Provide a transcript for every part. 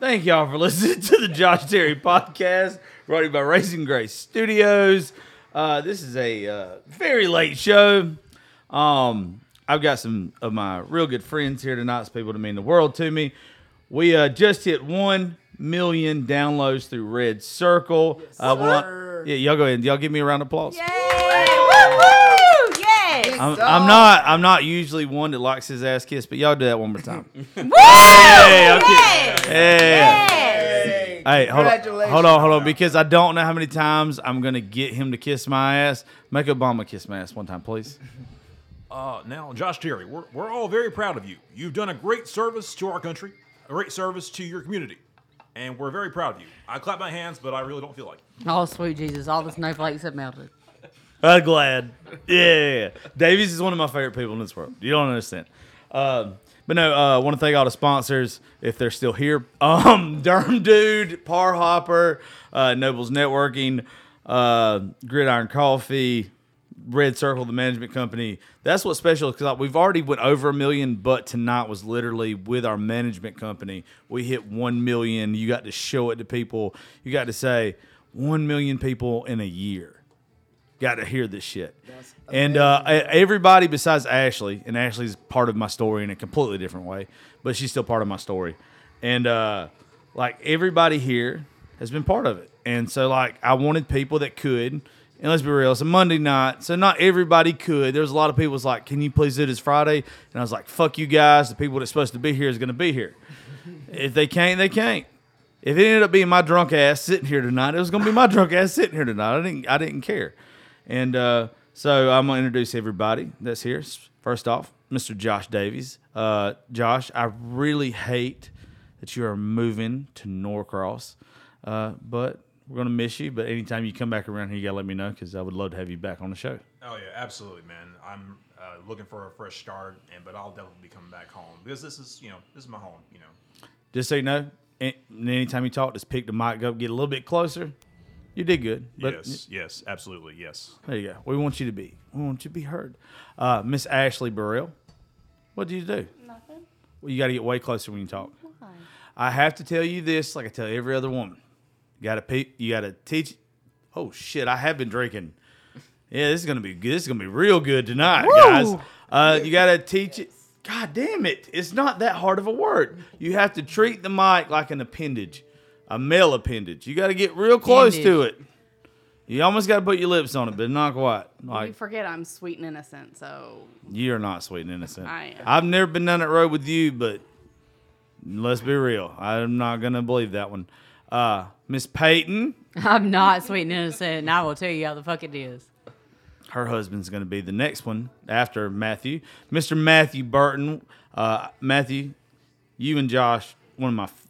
Thank y'all for listening to the Josh Terry podcast, brought to you by Racing Grace Studios. Uh, this is a uh, very late show. Um, I've got some of my real good friends here tonight. People that mean the world to me. We uh, just hit one million downloads through Red Circle. uh, well, yeah, y'all go ahead. Y'all give me a round of applause. Yay! Woo woo! Yes! I'm, I'm not. I'm not usually one that likes his ass kiss, but y'all do that one more time. Woo! Hey, I'm kidding. Yes! Yeah. Yes! Hey, hold on, Congratulations. hold on, hold on, because I don't know how many times I'm gonna get him to kiss my ass. Make Obama kiss my ass one time, please. Uh, now, Josh Terry, we're, we're all very proud of you. You've done a great service to our country, a great service to your community, and we're very proud of you. I clap my hands, but I really don't feel like it. Oh, sweet Jesus. All the snowflakes have melted. I'm glad. Yeah, Davies is one of my favorite people in this world. You don't understand. Um, but no, I uh, want to thank all the sponsors if they're still here. Um, Durham Dude, Par Hopper, uh, Nobles Networking, uh, Gridiron Coffee, Red Circle, the management company. That's what's special because we've already went over a million, but tonight was literally with our management company. We hit one million. You got to show it to people. You got to say one million people in a year got to hear this shit. And uh, everybody besides Ashley, and Ashley's part of my story in a completely different way, but she's still part of my story. And uh, like everybody here has been part of it. And so like I wanted people that could. And let's be real, it's a Monday night, so not everybody could. There was a lot of people was like, "Can you please do this Friday?" And I was like, "Fuck you guys. The people that's supposed to be here is going to be here. if they can't, they can't." If it ended up being my drunk ass sitting here tonight, it was going to be my drunk ass sitting here tonight. I didn't, I didn't care. And uh, so I'm gonna introduce everybody that's here. First off, Mr. Josh Davies. Uh, Josh, I really hate that you are moving to Norcross, uh, but we're gonna miss you. But anytime you come back around here, you gotta let me know because I would love to have you back on the show. Oh yeah, absolutely, man. I'm uh, looking for a fresh start, and but I'll definitely be coming back home because this is, you know, this is my home. You know, Just so you know, anytime you talk, just pick the mic up, get a little bit closer. You did good. But yes, yes, absolutely, yes. There you go. We want you to be. We want you to be heard. Uh, Miss Ashley Burrell, what did you do? Nothing. Well, you got to get way closer when you talk. Why? I have to tell you this, like I tell every other woman. You got to pe- You got to teach. Oh shit! I have been drinking. Yeah, this is gonna be good. This is gonna be real good tonight, guys. Uh, you got to teach it. God damn it! It's not that hard of a word. You have to treat the mic like an appendage, a male appendage. You got to get real close to it. You almost got to put your lips on it, but not quite. You Like forget I'm sweet and innocent, so you're not sweet and innocent. I am. I've never been down that road with you, but let's be real. I'm not gonna believe that one. Uh, Miss Peyton, I'm not sweet and innocent, and I will tell you how the fuck it is. her husband's gonna be the next one after Matthew. Mr. Matthew Burton. Uh, Matthew, you and Josh, one of my f-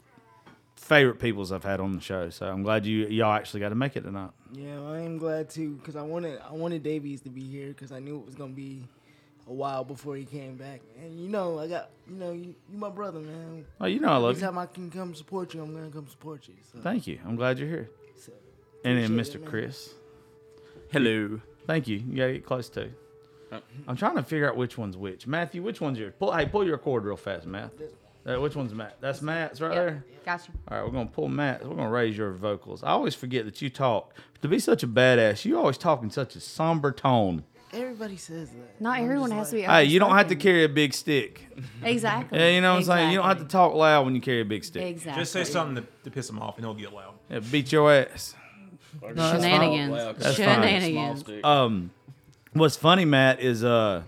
favorite peoples I've had on the show. So I'm glad you y'all actually got to make it tonight. Yeah, I am glad too because I wanted I wanted Davies to be here because I knew it was gonna be a while before he came back. And you know, I got you know you, you my brother, man. Oh, you know I love Every you. time I can come support you, I'm gonna come support you. So, Thank you. I'm glad you're here. so, And then Mr. it. Chris. Hello. Thank you. You gotta get close to. Oh. I'm trying to figure out which one's which. Matthew, which one's yours? Pull, hey, pull your cord real fast, Matt. Uh, which one's Matt? That's Matt's right there. Gotcha. All right, we're gonna pull Matt. We're gonna raise your vocals. I always forget that you talk. To be such a badass, you always talk in such a somber tone. Everybody says that. Not I'm everyone just has to be. Hey, you don't have to carry a big stick. Exactly. Yeah, you know what I'm saying. You don't have to talk loud when you carry a big stick. Exactly. Just say something to, to piss him off, and he'll get loud. Yeah, beat your ass. Shenanigans. That's fine. Shenanigans. Um, what's funny, Matt, is uh,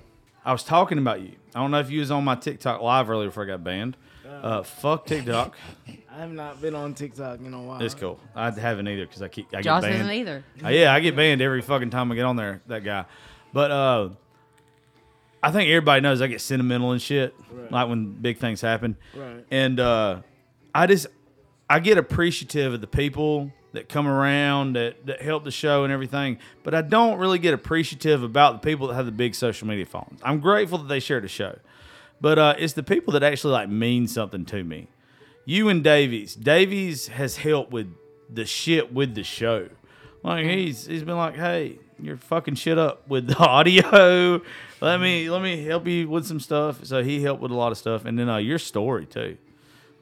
I was talking about you. I don't know if you was on my TikTok live earlier before I got banned. Uh, fuck TikTok. I have not been on TikTok in a while. It's cool. I haven't either because I keep I get Josh banned. isn't either. Uh, yeah, I get banned every fucking time I get on there. That guy, but uh, I think everybody knows I get sentimental and shit, like when big things happen. Right. And uh, I just I get appreciative of the people that come around that that help the show and everything, but I don't really get appreciative about the people that have the big social media followings. I'm grateful that they share the show, but uh, it's the people that actually like mean something to me. You and Davies. Davies has helped with the shit with the show. Like he's he's been like, hey, you're fucking shit up with the audio. Let me let me help you with some stuff. So he helped with a lot of stuff, and then uh, your story too.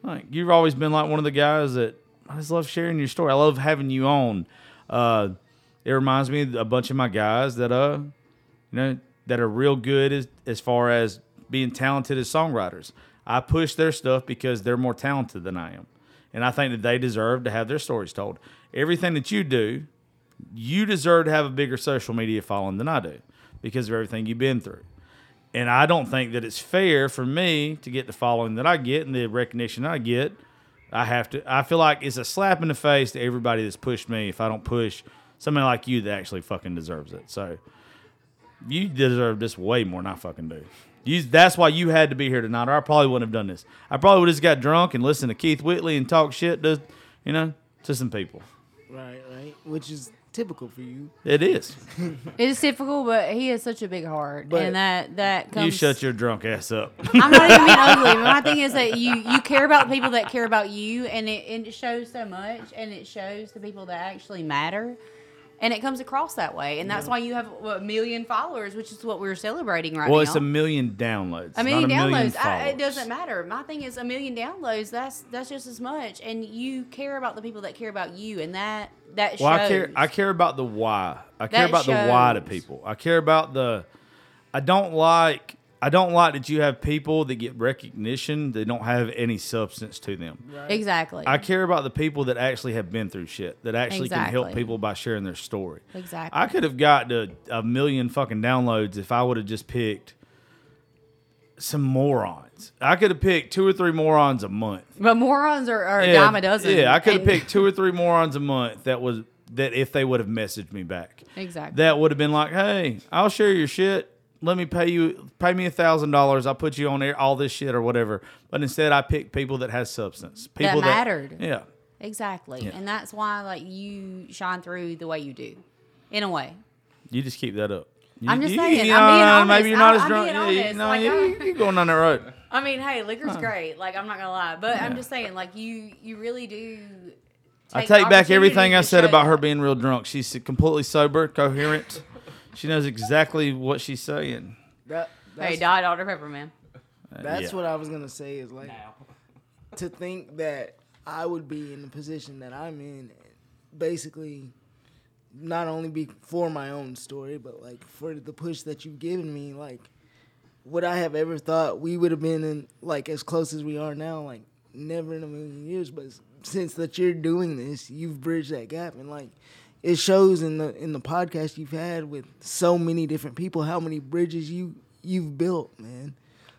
Like you've always been like one of the guys that I just love sharing your story. I love having you on. Uh, it reminds me of a bunch of my guys that uh, you know, that are real good as as far as being talented as songwriters. I push their stuff because they're more talented than I am, and I think that they deserve to have their stories told. Everything that you do, you deserve to have a bigger social media following than I do because of everything you've been through. And I don't think that it's fair for me to get the following that I get and the recognition I get. I have to. I feel like it's a slap in the face to everybody that's pushed me if I don't push somebody like you that actually fucking deserves it. So you deserve this way more than I fucking do. You, that's why you had to be here tonight, or I probably wouldn't have done this. I probably would have just got drunk and listened to Keith Whitley and talk shit to, you know, to some people. Right, right. Which is typical for you. It is. It is typical, but he has such a big heart, But- and that that comes. You shut your drunk ass up. I'm not even being ugly. but My thing is that you you care about the people that care about you, and it and it shows so much, and it shows the people that actually matter, and it comes across that way, and that's why you have a million followers, which is what we're celebrating right well, now. Well, it's a million downloads. a million not a million downloads. I, it doesn't matter. My thing is a million downloads. That's that's just as much, and you care about the people that care about you, and that that Well, shows. I care. I care about the why. I care That about the why to people. I care about the. I don't like. I don't like that you have people that get recognition that don't have any substance to them. exactly. I care about the people that actually have been through shit that actually can help people by sharing their story. Exactly. I could have got to a million fucking downloads if I would have just picked some morons. I could have picked two or three morons a month. but morons are, are a Yeah, dime a dozen. Yeah, I could have and- picked two or three morons a month that was that if they would have messaged me back. Exactly. That would have been like, hey, I'll share your shit. Let me pay you pay me a thousand dollars. I'll put you on air all this shit or whatever. But instead I pick people that has substance. People that, mattered. Yeah. Exactly. Yeah. And that's why like you shine through the way you do. In a way. You just keep that up. You- I'm just you- saying, you I'm being honest. Maybe you're not I'm- as I'm drunk. being Yeah, you honest. know, Like, you- you're going down that road. I mean, hey, liquor's great. Like I'm not gonna lie. But I'm just saying, like you you really do I take back everything I said about her being real drunk. She's completely sober, coherent. She knows exactly what she's saying. That that's, Hey, Diet Dr. Pepper, man. Uh, that's yeah. what I was gonna say is like to think that I would be in the position that I'm in, basically not only be for my own story, but like for the push that you've given me, like would I have ever thought we would have been in like as close as we are now? Like never in a million years. But since that you're doing this, you've bridged that gap, and like it shows in the in the podcast you've had with so many different people how many bridges you you've built, man.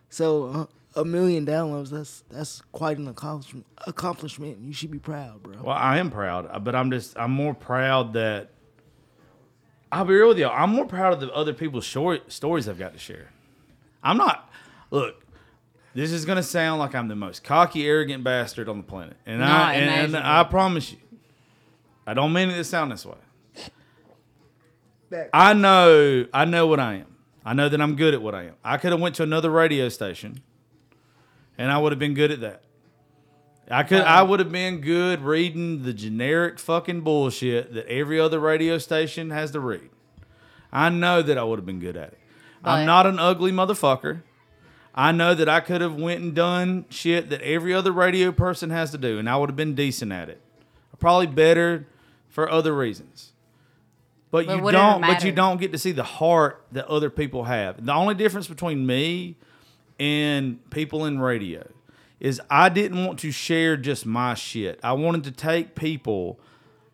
So uh, a million downloads that's that's quite an accomplishment. Accomplishment. You should be proud, bro. Well, I am proud, uh, but I'm just I'm more proud that I'll be real with you. I'm more proud of the other people's short stories I've got to share. I'm not. Look, this is gonna sound like I'm the most cocky, arrogant bastard on the planet, and Not I and, and. I promise you, I don't mean it to sound this way. I know I know what I am. I know that I'm good at what I am. I could have went to another radio station, and I would have been good at that. I could I um, would have been good reading the generic fucking bullshit that every other radio station has to read. I know that I would have been good at it. I'm not an ugly motherfucker. I know that I could have went and done shit that every other radio person has to do, and I would have been decent at it. Probably better for other reasons. But, But you don't. But you don't get to see the heart that other people have. The only difference between me and people in radio is I didn't want to share just my shit. I wanted to take people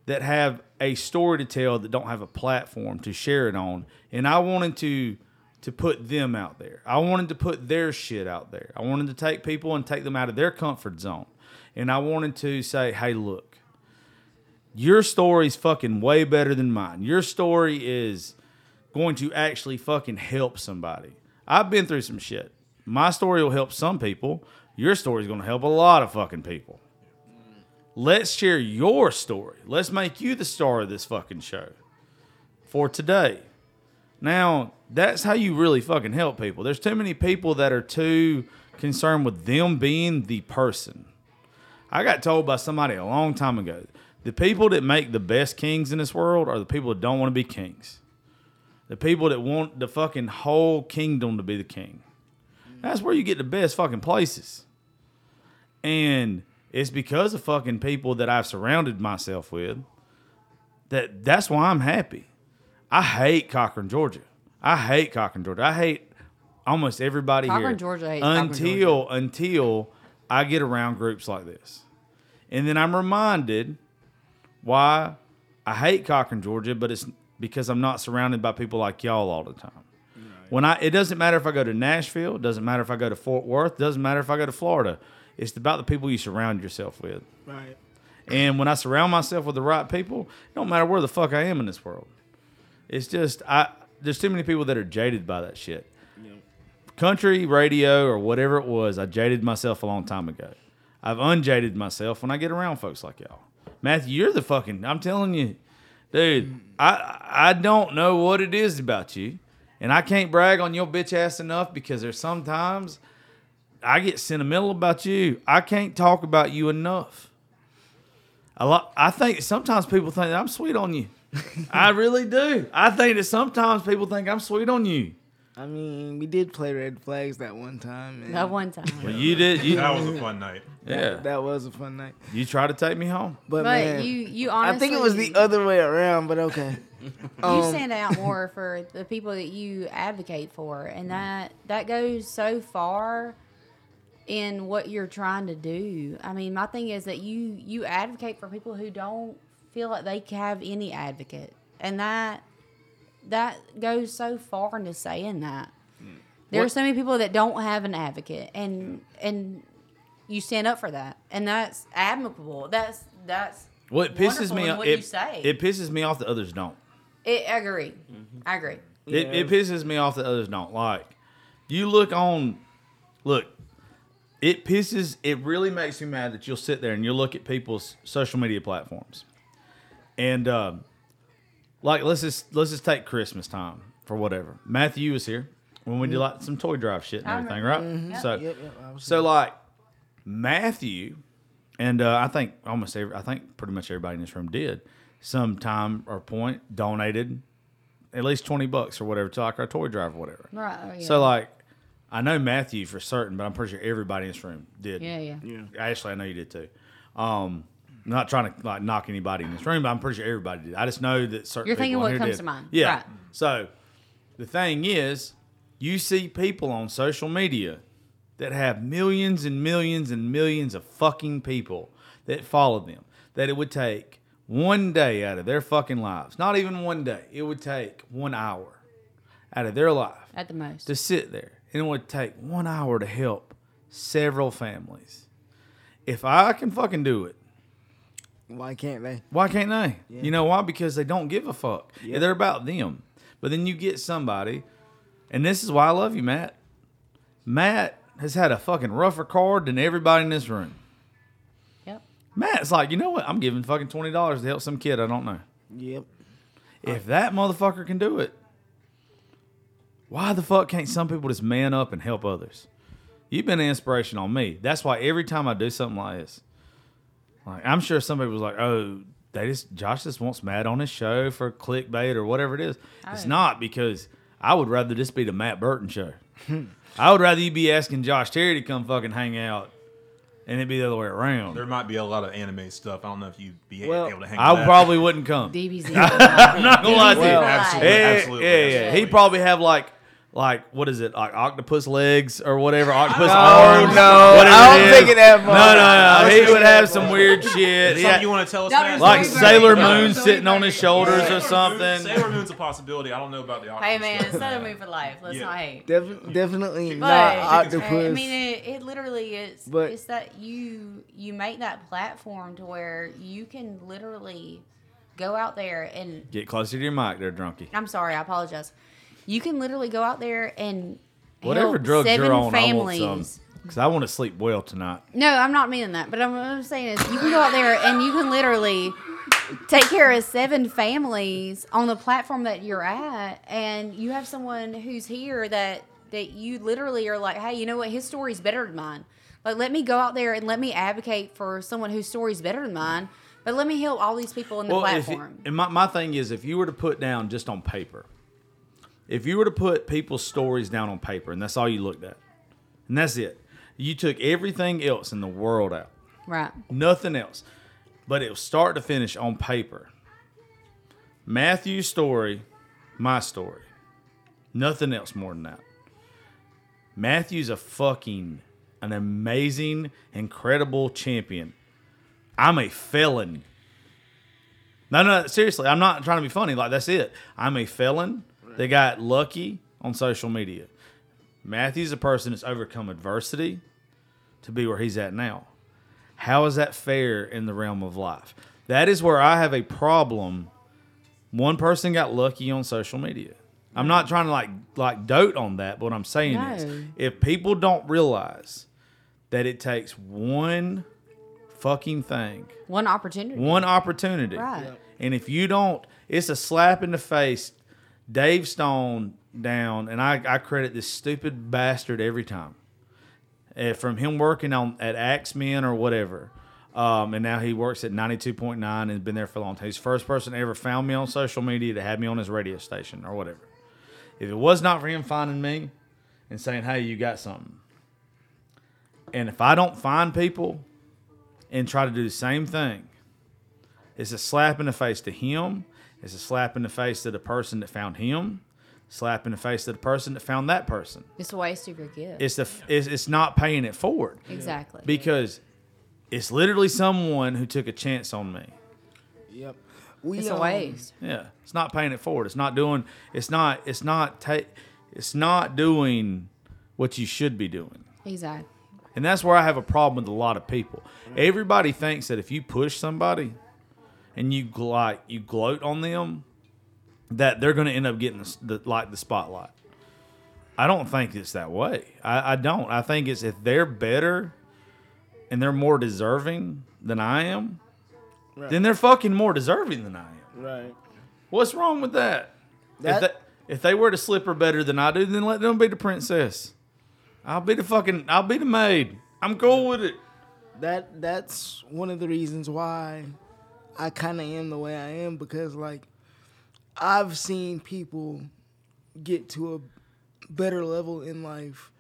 that have a story to tell that don't have a platform to share it on, and I wanted to to put them out there. I wanted to put their shit out there. I wanted to take people and take them out of their comfort zone, and I wanted to say, "Hey, look, your story's fucking way better than mine. Your story is going to actually fucking help somebody. I've been through some shit. My story will help some people. Your story's going to help a lot of fucking people. Let's share your story. Let's make you the star of this fucking show for today. Now, that's how you really fucking help people. There's too many people that are too concerned with them being the person. I got told by somebody a long time ago the people that make the best kings in this world are the people that don't want to be kings. The people that want the fucking whole kingdom to be the king. That's where you get the best fucking places. And it's because of fucking people that I've surrounded myself with that that's why I'm happy. I hate Cochran, Georgia. I hate Cochran, Georgia. I hate almost everybody Cochran, here. Georgia hates Cochran, until until I get around groups like this. And then I'm reminded why I hate Cochran, Georgia, but it's because I'm not surrounded by people like y'all all the time. When I, it doesn't matter if I go to Nashville, it doesn't matter if I go to Fort Worth, it doesn't matter if I go to Florida. It's about the people you surround yourself with. Right. And when I surround myself with the right people, it don't matter where the fuck I am in this world. It's just I there's too many people that are jaded by that shit. Country radio or whatever it was, I jaded myself a long time ago. I've unjaded myself when I get around folks like y'all. Matthew, you're the fucking I'm telling you, dude, I I don't know what it is about you. And I can't brag on your bitch ass enough because there's sometimes I get sentimental about you. I can't talk about you enough. A lot. I think sometimes people think that I'm sweet on you. I really do. I think that sometimes people think I'm sweet on you. I mean, we did play red flags that one time. And That one time. Well, you did. You, That was a fun night. yeah. That was a fun night. You try to take me home. But, But man, you, you honestly, I think it was the other way around, but okay. you Um, stand out more for the people that you advocate for, and that that goes so far in what you're trying to do. I mean, my thing is that you you advocate for people who don't feel like they have any advocate, and that that goes so far into saying that. There are so many people that don't have an advocate, and and you stand up for that, and that's admirable. That's that's What pisses me off. What It, you say. it pisses me off that others don't. It, I agree. I agree. It, it pisses me off that others don't. Like, you look on, look, it pisses, it really makes me mad that you'll sit there and you'll look at people's social media platforms. And, um, like, let's just, let's just take Christmas time for whatever. Matthew was here when we did like some toy drive shit and I everything, remember. right? So, Yep, yep, I was so like, Matthew, and uh, I think almost every, I think pretty much everybody in this room did some time or point donated at least 20 bucks or whatever to like our toy drive or whatever. Right. oh, yeah. So like, I know Matthew for certain, but I'm pretty sure everybody in this room did. Yeah, yeah, yeah. Ashley, I know you did too. Um, I'm not trying to like knock anybody in this room, but I'm pretty sure everybody did. I just know that certain You're thinking in what comes did. to mind. Yeah. Right. So the thing is, you see people on social media that have millions and millions and millions of fucking people that follow them. That it would take one day out of their fucking lives, not even one day, it would take one hour out of their life At the most. to sit there and it would take one hour to help several families. If I can fucking do it, Why can't they? why can't they? You know why? Because they don't give a fuck. They're about them. But then you get somebody, and this is why I love you, Matt. Matt has had a fucking rougher card than everybody in this room. Yep. Matt's like, you know what? I'm giving fucking twenty dollars to help some kid I don't know. Yep. If that motherfucker can do it, why the fuck can't some people just man up and help others? You've been an inspiration on me. That's why every time I do something like this, like I'm sure somebody was like, "Oh, they just Josh just wants Matt on his show for clickbait or whatever it is." It's Oh. not because I would rather this be the Matt Burton show. I would rather you be asking Josh Terry to come fucking hang out, and it'd be the other way around. There might be a lot of anime stuff. I don't know if you'd be Well, able to hang. Out. I that. probably wouldn't come. DBZ. I'm not gonna lie to you. Well, absolutely, Yeah, yeah, yeah. absolutely. He'd probably have like, like what is it, like octopus legs or whatever, octopus No, arms. no, whatever I don't is. think of that No, far. no, no. He would have some far. weird shit. Something Yeah. you want to tell us, Dr. man? Like Sailor Dr. Moon sitting on his shoulders or something. Sailor Moon's a possibility. I don't know about the octopus. hey man, stuff. instead of move for life, let's Yeah. not hate. Def- definitely But not octopus I mean, it, it literally is. But- it's that you you make that platform to where you can literally go out there and Get closer to your mic, there, drunkie. I'm sorry, I apologize. You can literally go out there and Whatever drugs seven you're on, families. I want some. Because I want to sleep well tonight. No, I'm not meaning that. But I'm, what I'm saying is, you can go out there and you can literally take care of seven families on the platform that you're at, and you have someone who's here that that you literally are like, hey, you know what? His story's better than mine. Like, let me go out there and let me advocate for someone whose story's better than mine. But let me help all these people in the you- platform. and my, my thing is, if you were to put down just on paper, if you were to put people's stories down on paper, and that's all you looked at, and that's it, You took everything else in the world out, Right. nothing else, but it was start to finish on paper. Matthew's story, my story, nothing else more than that. Matthew's a fucking an amazing, incredible champion. I'm a felon. No, no, seriously, I'm not trying to be funny. Like that's it. I'm a felon that got lucky on social media. Matthew's a person that's overcome adversity to be where he's at now. How is that fair in the realm of life? That is where I have a problem. One person got lucky on social media. I'm not trying to like like dote on that, but what I'm saying is if people don't realize that it takes one fucking thing One opportunity. one opportunity. Right. And if you don't, it's a slap in the face. Dave Stone down, and I, I credit this stupid bastard every time. Uh, from him working on at Axemen or whatever, um, and now he works at ninety two point nine and been there for a long time. He's the first person ever found me on social media to have me on his radio station or whatever. If it was not for him finding me and saying, "Hey, you got something," and if I don't find people and try to do the same thing, it's a slap in the face to him. It's a slap in the face to the person that found him. Slap in the face to the person that found that person. It's a waste of your gift. It's the it's, it's not paying it forward exactly. because it's literally someone who took a chance on me. Yep. We, it's a um, waste. Yeah, it's not paying it forward. It's not doing. It's not. It's not. Ta- it's not doing what you should be doing. Exactly. And that's where I have a problem with a lot of people. Everybody thinks that if you push somebody and you like you gloat on them, that they're going to end up getting the, the like the spotlight. I don't think it's that way. I, I don't. I think it's if they're better and they're more deserving than I am, then they're fucking more deserving than I am. Right. What's wrong with that? That- if, they, if they were the slipper better than I do, then let them be the princess. I'll be the fucking. I'll be the maid. I'm cool with it. that that's one of the reasons why I kind of am the way I am because like I've seen people get to a better level in life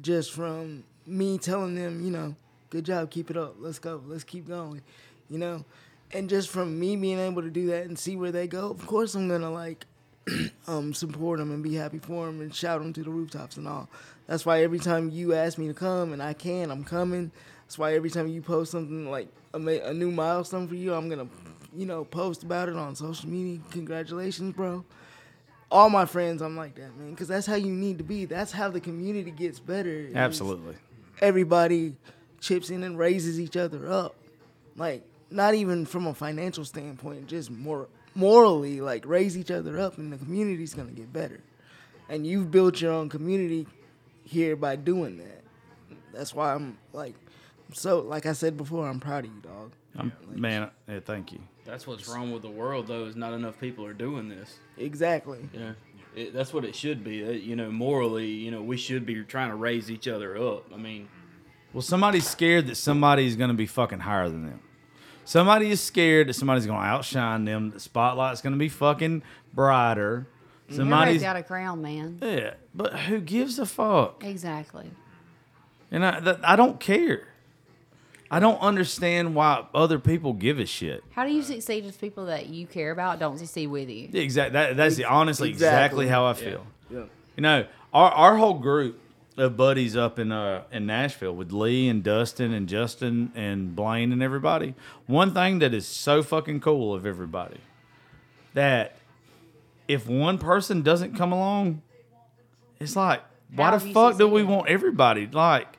just from me telling them, you know, good job, keep it up, let's go, let's keep going, you know, and just from me being able to do that and see where they go. Of course, I'm gonna like um, support them and be happy for them and shout them to the rooftops and all. That's why every time you ask me to come and I can, I'm coming. That's why every time you post something like a, a new milestone for you, I'm gonna, you know, post about it on social media. Congratulations, bro. All my friends, I'm like that, man, because that's how you need to be. That's how the community gets better. Absolutely. Everybody chips in and raises each other up. Like, not even from a financial standpoint, just more morally, like raise each other up and the community's gonna get better. And you've built your own community here by doing that. That's why I'm like so like I said before, I'm proud of you, dog. I'm, man, yeah, thank you. That's what's wrong with the world, though, is not enough people are doing this. Exactly. Yeah, it, that's what it should be. Uh, you know, morally, you know, we should be trying to raise each other up. I mean, Well, somebody's scared that somebody's going to be fucking higher than them. Somebody is scared that somebody's going to outshine them. The spotlight's going to be fucking brighter. Everybody's Somebody's got a crown, man. yeah, but who gives a fuck? Exactly. And I, that, I don't care. I don't understand why other people give a shit. How do you succeed if people that you care about don't succeed with you? Exactly. That, that's the, honestly exactly. Exactly. how I feel. Yeah. You know, our our whole group of buddies up in uh in Nashville with Lee and Dustin and Justin and Blaine and everybody. One thing that is so fucking cool of everybody that if one person doesn't come along, it's like why How the fuck do we want everybody? Like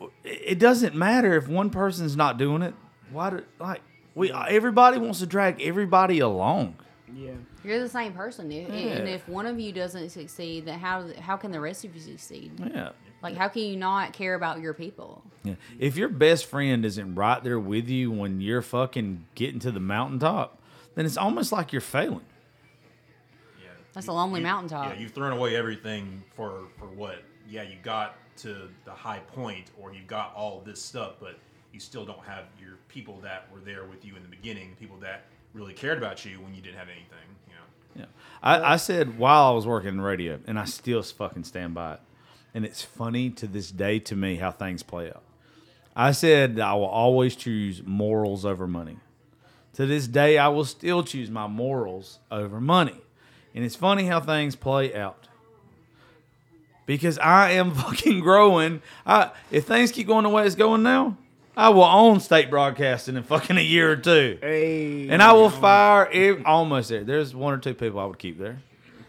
it it doesn't matter if one person's not doing it. Why do like we everybody wants to drag everybody along. Yeah. You're the same person, If- and if one of you doesn't succeed, then how how can the rest of you succeed? Yeah. Like, how can you not care about your people? Yeah. If your best friend isn't right there with you when you're fucking getting to the mountaintop, then it's almost like you're failing. Yeah. That's You- a lonely you- mountaintop. Yeah, you've thrown away everything for for what? Yeah, you got to the high point, or you've got all this stuff, but you still don't have your people that were there with you in the beginning, people that really cared about you when you didn't have anything. You know. Yeah. I, I said while I was working in radio, and I still fucking stand by it. and it's funny to this day to me how things play out. I said I will always choose morals over money. To this day, I will still choose my morals over money. And it's funny how things play out. Because I am fucking growing. I if things keep going the way it's going now, I will own state broadcasting in fucking a year or two. Hey. And I will fire almost there. There's one or two people I would keep there.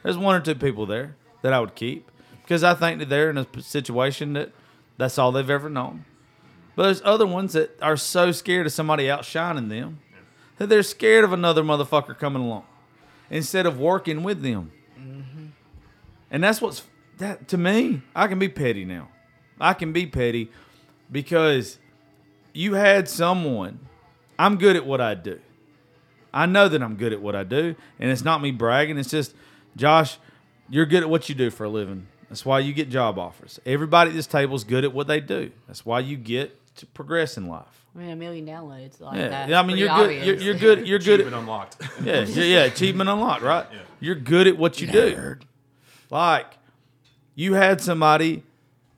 There's one or two people there that I would keep because I think that they're in a situation that that's all they've ever known. But there's other ones that are so scared of somebody outshining them that they're scared of another motherfucker coming along instead of working with them. Mm-hmm. And that's what's that to me. I can be petty now. I can be petty because you had someone. I'm good at what I do. I know that I'm good at what I do, and it's not me bragging. It's just, Josh, you're good at what you do for a living. That's why you get job offers. Everybody at this table is good at what they do. That's why you get to progress in life. I mean, a million downloads like Yeah, that. yeah I mean, you're good. You're, you're good. You're good. Achievement unlocked. yeah, yeah, yeah, achievement unlocked, right? Yeah. You're good at what you do. Like, you had somebody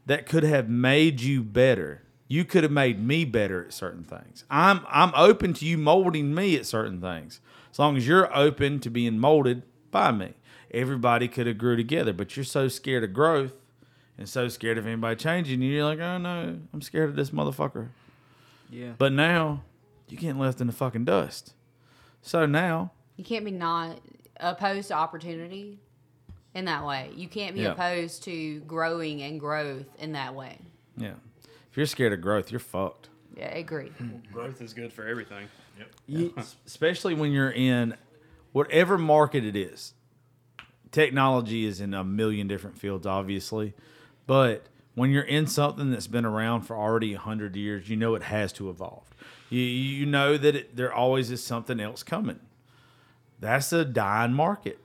that could have made you better. You could have made me better at certain things. I'm I'm open to you molding me at certain things. As long as you're open to being molded by me. Everybody could have grew together, but you're so scared of growth and so scared of anybody changing you. You're like, oh no, I'm scared of this motherfucker. Yeah. But now you getting left in the fucking dust. So now, You can't be not opposed to opportunity in that way. You can't be Yeah. opposed to growing and growth in that way. yeah, if you're scared of growth, you're fucked. Yeah, I agree. Growth is good for everything. You, especially when you're in whatever market it is. Technology is in a million different fields, obviously, but when you're in something that's been around for already hundred years, you know it has to evolve. You you know that it, there always is something else coming. That's a dying market,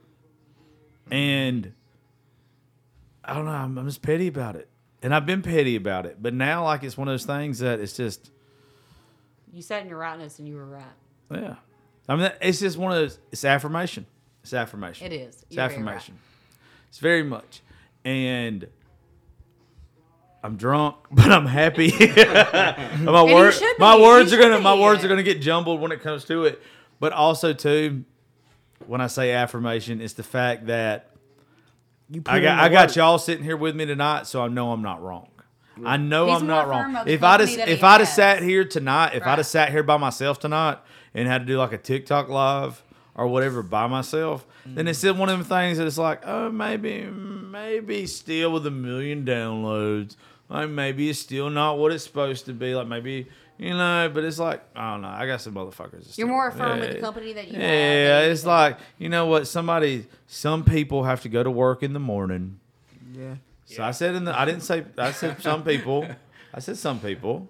and I don't know. I'm, I'm just petty about it, and I've been petty about it. But now, like it's one of those things that it's just You sat in your rightness and you were right. yeah. I mean, it's just one of those. It's affirmation. It's affirmation. It is. It's You're very affirmation. It's very much. And I'm drunk, but I'm happy. my you word, should my words are gonna, my words are gonna get jumbled when it comes to it. But also too, when I say affirmation, it's the fact that you put I got I got work. y'all sitting here with me tonight, so I know I'm not wrong. I know He's I'm not wrong. If I'd company have, if I'd have sat here tonight, if I'd have sat here by myself tonight and had to do like a TikTok live or whatever by myself, then it's still one of them things that it's like, oh, maybe, maybe still with a million downloads, like maybe it's still not what it's supposed to be. Like maybe. You know, but it's like I don't know. I got some motherfuckers. You're still- more firm with the company that you have. Yeah, it's like you know what? Somebody, some people have to go to work in the morning. Yeah. So I said in the, I didn't say, I said some people. I said some people.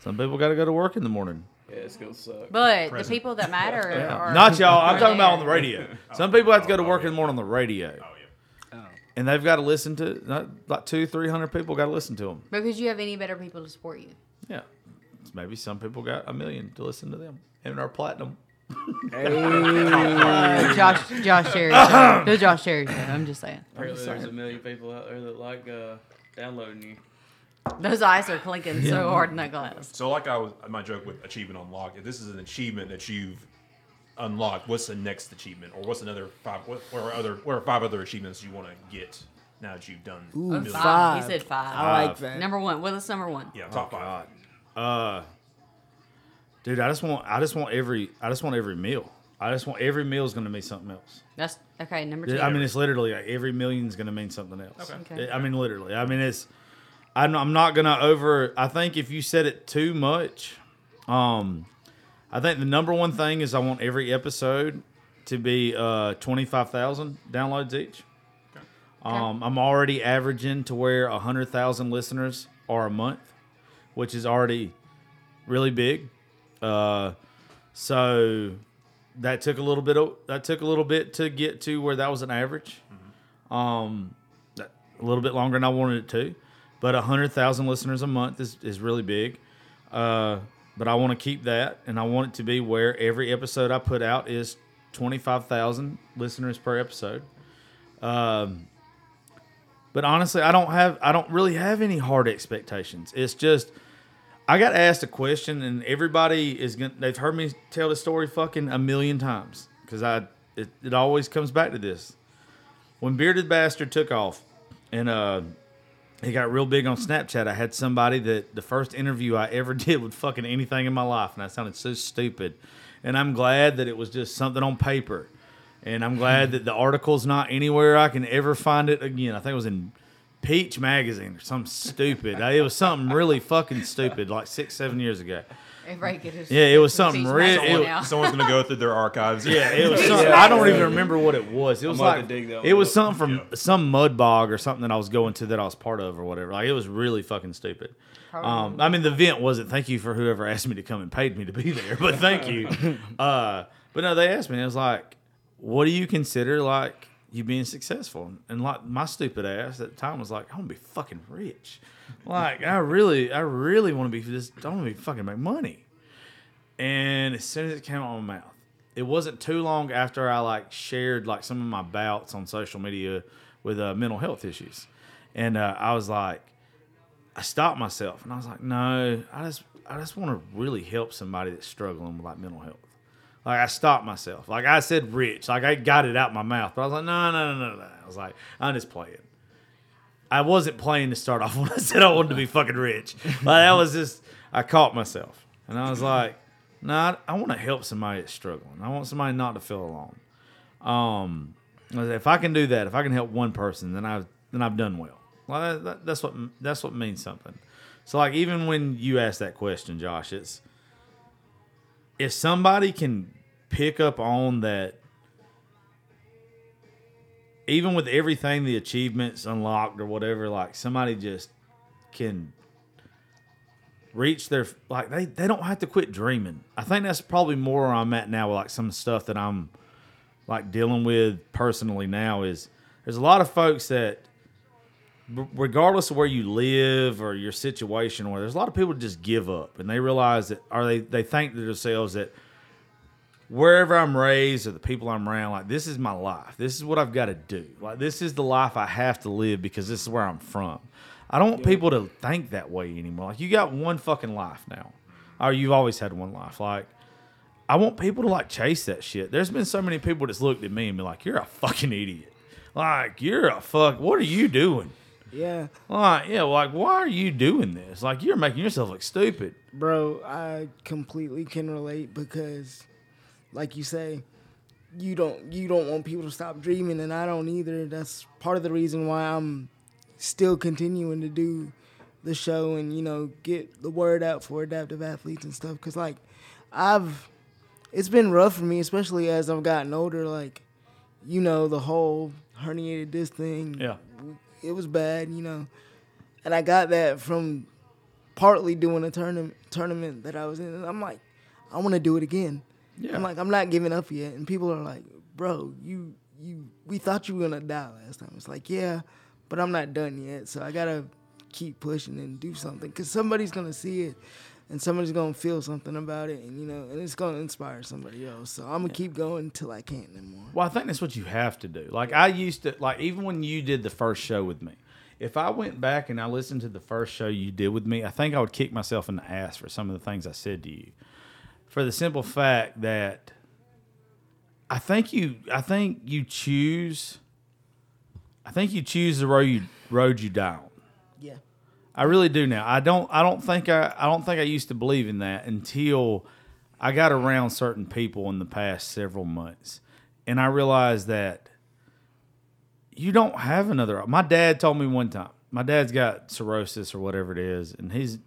Some people got to go to work in the morning. Yeah, it's gonna suck. But Present. the people that matter are Not y'all. I'm are talking about on the radio. Some people have to go to work in the morning on the radio, Oh yeah. Oh. and they've got to listen to not, like two, three hundred people got to listen to them. because you have any better people to support you. Yeah, maybe some people got a million to listen to them and our platinum. Uh, Josh, Josh Cherry, show. the Josh Cherry show. I'm just saying. Apparently, there's a million people out there that like uh, downloading you. Those eyes are clinking so hard in that glass. So like I was my joke with achievement unlocked. If this is an achievement that you've unlocked, what's the next achievement, or what's another five? What, what are other? What are five other achievements you want to get now that you've done? a Ooh, million? Five. five. He said five. I like that. Number one. What is number one? Yeah, top five. Uh, dude, I just want, I just want every, I just want every meal. I just want every meal is going to mean something else. That's okay. Number two. I mean, it's literally like every million is going to mean something else. Okay. I mean, literally. I mean, it's. I'm, I'm not going to over. I think if you said it too much, um, I think the number one thing is I want every episode to be uh 25,000 downloads each. Okay. Um, I'm already averaging to where 100,000 listeners are a month, which is already really big. Uh, so that took a little bit of that took a little bit to get to where that was an average. Um, a little bit longer than I wanted it to, but hundred thousand listeners a month is is really big. Uh, but I want to keep that, and I want it to be where every episode I put out is twenty five thousand listeners per episode. Um, But honestly, I don't have I don't really have any hard expectations. It's just I got asked a question and everybody is going they've heard me tell the story fucking a million times cuz I it, it always comes back to this. When Bearded Bastard took off and uh he got real big on Snapchat. I had somebody that the first interview I ever did with fucking anything in my life, and I sounded so stupid. And I'm glad that it was just something on paper. And I'm glad that the article's not anywhere I can ever find it again. I think it was in Peach Magazine or something stupid. It was something really fucking stupid, like six, seven years ago. Everybody get his- Yeah, it was something real- back it on was- now. Someone's gonna go through their archives. Yeah, it was. Something, I don't even remember what it was. It was gonna like to dig that it was something from some mud bog or something that I was going to that I was part of or whatever. Like it was really fucking stupid. Um, I mean, the event wasn't. Thank you for whoever asked me to come and paid me to be there, but thank you. Uh, but no, they asked me. It was like, what do you consider like you being successful? And like my stupid ass at the time was like, I want to be fucking rich. Like I really, I really want to be just. I want to be fucking make money. And as soon as it came out of my mouth, it wasn't too long after I like shared like some of my bouts on social media with uh, mental health issues, and uh, I was like, I stopped myself and I was like, no, I just I just want to really help somebody that's struggling with like mental health. Like I stopped myself. Like I said, rich. Like I got it out my mouth, but I was like, no, no, no, no, no. I was like, I'm just playing. I wasn't playing to start off when I said I wanted to be fucking rich. Like that was just I caught myself, and I was like, no, I, I want to help somebody that's struggling. I want somebody not to feel alone. Um, if I can do that, if I can help one person, then I've then I've done well. Well, that, that, that's what that's what means something. So like even when you ask that question, Josh, it's if somebody can pick up on that even with everything the achievements unlocked or whatever like somebody just can reach their like they, they don't have to quit dreaming. I think that's probably more where i'm at now with like some stuff that i'm like dealing with personally now is there's a lot of folks that regardless of where you live or your situation where there's a lot of people just give up and they realize that or they they think to themselves that wherever I'm raised or the people I'm around, like this is my life. This is what I've got to do. Like this is the life I have to live because this is where I'm from. I don't want people to think that way anymore. Like you got one fucking life now, or you've always had one life. Like I want people to like chase that shit. There's been so many people that's looked at me and be like, "You're a fucking idiot." Like you're a fuck. What are you doing? Yeah, Like yeah, like why are you doing this? Like you're making yourself look stupid. bro, I completely can relate because, like you say, you don't you don't want people to stop dreaming, and I don't either. That's part of the reason why I'm still continuing to do the show and you know get the word out for adaptive athletes and stuff. Cause like I've it's been rough for me, especially as I've gotten older. Like you know the whole herniated disc thing. Yeah. It was bad, you know. And I got that from partly doing a tournament tournament that I was in. And I'm like, I want to do it again. Yeah. I'm like, I'm not giving up yet. And people are like, bro, you you we thought you were gonna die last time. It's like, yeah, but I'm not done yet. So I gotta keep pushing and do something because somebody's gonna see it. And somebody's gonna feel something about it, and you know, and it's gonna inspire somebody else. So I'm gonna keep going until I can't anymore. Well, I think that's what you have to do. Like I used to, like even when you did the first show with me, if I went back and I listened to the first show you did with me, I think I would kick myself in the ass for some of the things I said to you, for the simple fact that I think you, I think you choose, I think you choose the road you road you. Yeah. I really do now. I don't. I don't think I. I don't think I used to believe in that until I got around certain people in the past several months, and I realized that you don't have another. My dad told me one time. My dad's got cirrhosis or whatever it is, and he's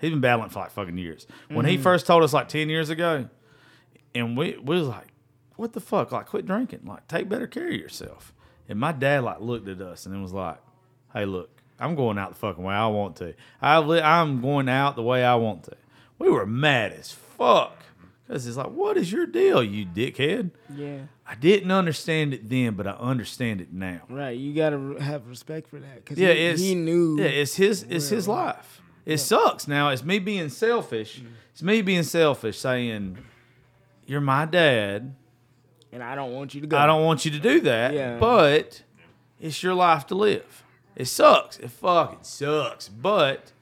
he's been battling for like fucking years. When he mm-hmm. first told us like ten years ago, and we we was like, "What the fuck? Like, quit drinking. Like, take better care of yourself." And my dad like looked at us and it was like, "Hey, look, I'm going out the fucking way I want to. I li- I'm going out the way I want to." We were mad as fuck because it's like, "What is your deal, you dickhead?" Yeah. I didn't understand it then, but I understand it now. Right. You gotta have respect for that because Yeah, he, it's he knew. Yeah, it's his it's his life. It sucks. Now it's me being selfish. It's me being selfish, saying, "You're my dad. and I don't want you to go. I don't want you to do that, Yeah. but it's your life to live." It sucks. It fucking sucks. But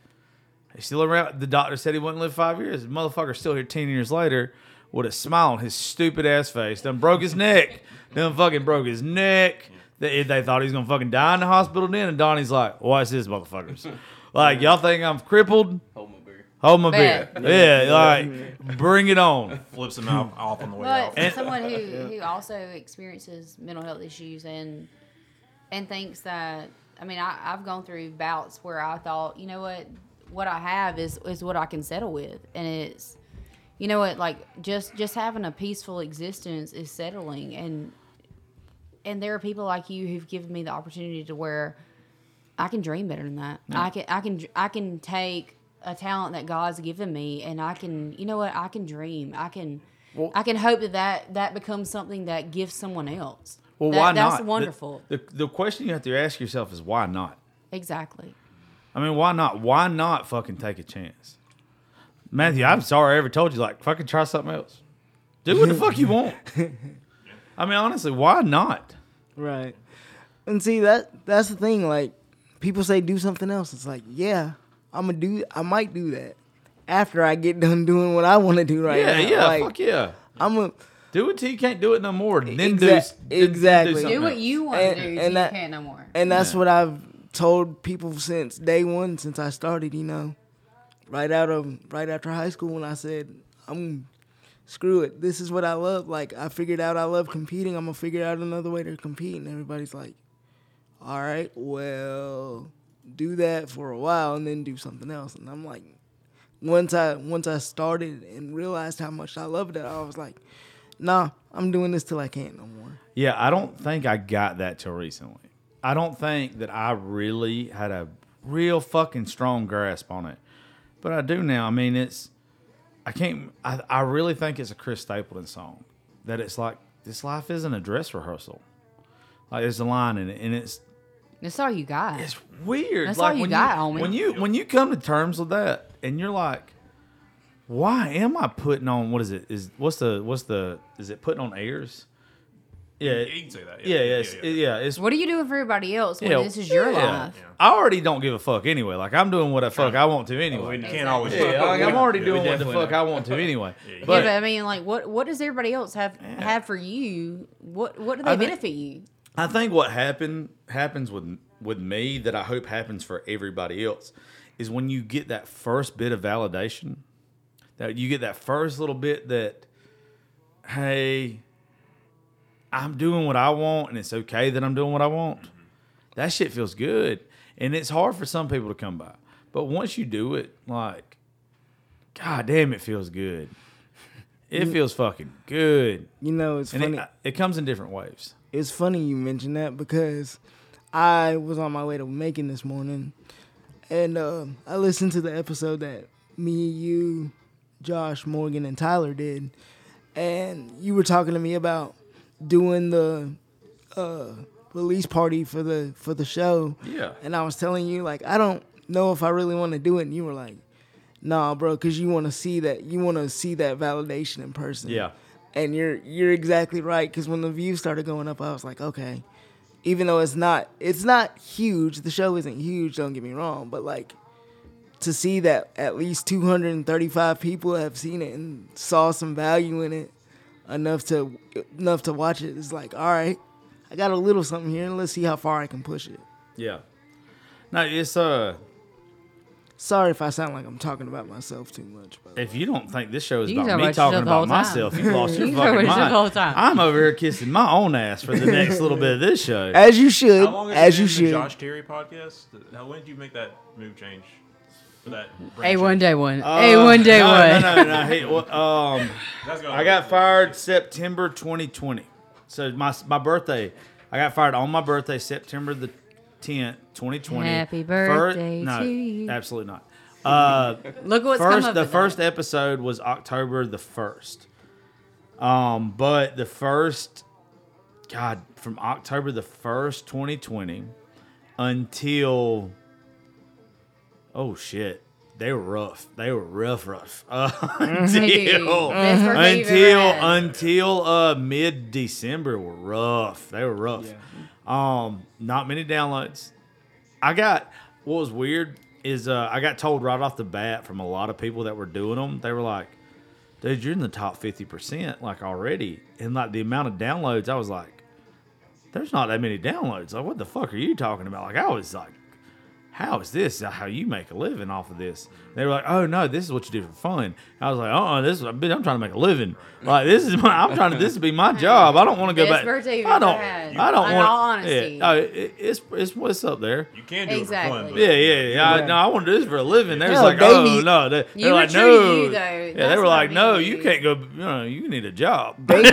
he's still around. The doctor said he wouldn't live five years. The motherfucker's still here ten years later with a smile on his stupid ass face. Done broke his neck. Done fucking broke his neck. They, they thought he was gonna fucking die in the hospital then, and Donnie's like, "Watch this, motherfuckers! Like y'all think I'm crippled? Hold my beer. Hold my beer. Bet. Yeah, like bring it on." Flips him out off on the way But off. for someone who, who also experiences mental health issues and and thinks that I mean I, I've gone through bouts where I thought you know what what I have is is what I can settle with and it's you know what like just just having a peaceful existence is settling and and there are people like you who've given me the opportunity to where I can dream better than that. I can I can I can take a talent that God's given me and I can you know what I can dream. I can I can hope that, that that becomes something that gives someone else. Well, That- why that's not? That's wonderful. The, the the question you have to ask yourself is why not? Exactly. I mean, why not? Why not fucking take a chance? Matthew, I'm sorry I ever told you, like, fucking try something else. Do what the fuck you want. I mean, honestly, why not? Right. And see that that's the thing. Like people say do something else. It's like yeah, I'm gonna do. I might do that after I get done doing what I want to do right yeah, now. yeah, Like, fuck yeah. I'm a Do it till you can't do it no more. Then do, Exa- s- then- then exactly. something Do what else. you want And- to do and so you that- can't no more. and that's Yeah. what I've told people since day one, since I started. You know, right out of right after high school when I said I'm screw it. This is what I love. Like I figured out I love competing. I'm gonna figure out another way to compete. And everybody's like, all right, well, do that for a while and then do something else. And I'm like, once I once I started and realized how much I loved it, I was like, nah, I'm doing this till I can't no more. Yeah, I don't think I got that till recently. I don't think that I really had a real fucking strong grasp on it. But I do now. I mean, it's I can't I, I really think it's a Chris Stapleton song. That it's like this life isn't a dress rehearsal. Like there's a line in it and it's That's all you got. it's weird. That's like all you when got, you, homie. When you when you come to terms with that and you're like, why am I putting on what is it? Is what's the what's the is it putting on airs? Yeah, Yeah, you can say that. yeah, yeah, it's, yeah, it's what are you doing for everybody else when yeah, this is your yeah. life? I already don't give a fuck anyway. Like I'm doing what the fuck I want to oh, anyway. You can't always. yeah, like, I'm already Yeah, doing what the definitely fuck I want to anyway. Yeah, yeah, But but I mean, like, what what does everybody else have have for you? What what do they I think- benefit you? I think what happen happens with with me that I hope happens for everybody else is when you get that first bit of validation, that you get that first little bit that, hey, I'm doing what I want and it's okay that I'm doing what I want. That shit feels good, and it's hard for some people to come by. But once you do it, like, god damn, it feels good. It feels fucking good, You know, it's and funny. it, it comes in different waves. it's funny you mentioned that because I was on my way to Macon this morning, and uh, I listened to the episode that me, you, Josh, Morgan, and Tyler did, and you were talking to me about doing the uh, release party for the for the show, Yeah. and I was telling you like I don't know if I really want to do it, and you were like, "Nah, bro," because you want to see that you want to see that validation in person. Yeah. And you're you're exactly right because when the views started going up, I was like, okay, even though it's not it's not huge, the show isn't huge. Don't get me wrong, but like to see that at least 235 people have seen it and saw some value in it enough to enough to watch it is like, all right, I got a little something here, and let's see how far I can push it. Yeah. No, it's uh Sorry if I sound like I'm talking about myself too much, but if you don't think this show is You about me talking yourself the whole about myself, you lost your You can talk about fucking mind. time. I'm over here kissing my own ass for the next little bit of this show. as you should, How long has as it you been the should. Josh Terry podcast. How when did you make that move change? For that. A one day one. Uh, A one day no, one. No, no, no. Hey, well, um, I got fired September 2020. So my my birthday, I got fired on my birthday, September the 10th, 2020. Happy First- birthday no, to you. absolutely not. Uh, Look what's come first up the with first that. episode was October the first. Um, but the first, God, from October the first, 2020, until oh shit, they were rough. They were rough, rough. Uh, until Best birthday you've ever until until uh mid December were rough. They were rough. Um, not many downloads. I got what was weird is uh, I got told right off the bat from a lot of people that were doing them. They were like, "Dude, you're in the top fifty percent like already," and like the amount of downloads, I was like, "There's not that many downloads. Like, what the fuck are you talking about?" Like, I was like, "How is this? How you make a living off of this?" They were like, "Oh no, this is what you do for fun." I was like, "Uh, uh this is bitch, I'm trying to make a living. Like, this is my, I'm trying to this to be my job. I don't want to go back. birthday I don't, had. I don't want. all honesty. Yeah, oh, it, it's it's what's up there." You can do it for fun, Exactly. but Yeah, yeah, yeah. I, no, I want to do this for a living. They was Hell, like, oh Davey- no, they, You they're were like, no. you, though. Yeah, they were what like, no, you can't go. You know, you need a job. Davey,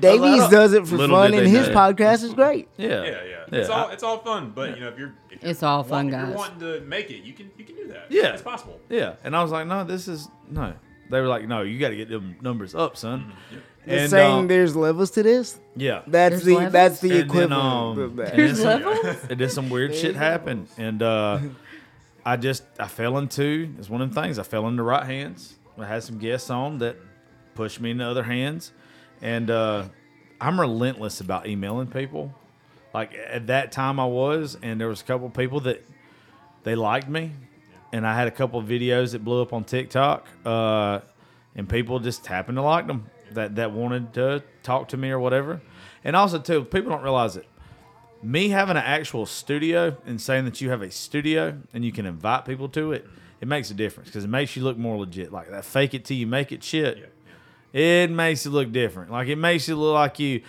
Davies don't- does it for fun, and his know. podcast is great. Yeah, Yeah, yeah. It's all it's all fun, but you know if you're It's all fun, guys. Wanting to make it, you can you can do that. Yeah. it's possible. yeah. And I was like, no, this is no. They were like, no, you got to get them numbers up, son. You're And saying um, there's levels to this. yeah, That's There's the levels? that's the And then, equivalent um, of that. and then There's some- levels? and then some weird shit happened, and uh, I just I fell into it's one of them things. I fell into right hands. I had some guests on that pushed me into other hands, and uh, I'm relentless about emailing people. Like at that time, I was, and there was a couple of people that they liked me, and I had a couple of videos that blew up on TikTok, uh, and people just happened to like them that that wanted to talk to me or whatever. And also too, people don't realize it. Me having an actual studio and saying that you have a studio and you can invite people to it, it makes a difference because it makes you look more legit. Like that fake it till you make it shit. It makes you look different. Like it makes you look like you.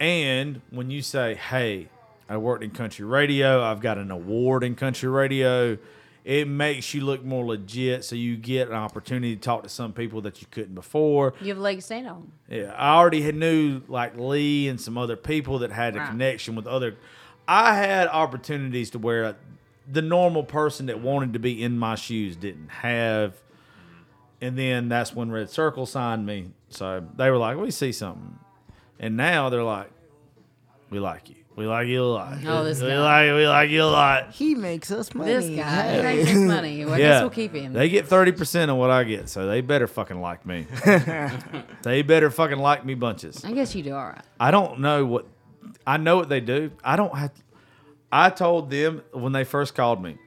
And when you say, "Hey, I worked in country radio. I've got an award in country radio," it makes you look more legit. So you get an opportunity to talk to some people that you couldn't before. You have a leg to stand on. Yeah, I already had knew like Lee and some other people that had a connection with other. I had opportunities to where the normal person that wanted to be in my shoes didn't have. And then that's when Red Circle signed me. So they were like, "We see something," and now they're like, "We like you. We like you a lot. Oh, this we guy. like we like you a lot." he makes us money. This guy Hey. makes us money. Well, I guess we'll keep him. They get thirty percent of what I get, so they better fucking like me. they better fucking like me bunches. I guess you do all right. I don't know what I know what they do. I don't have. I told them when they first called me.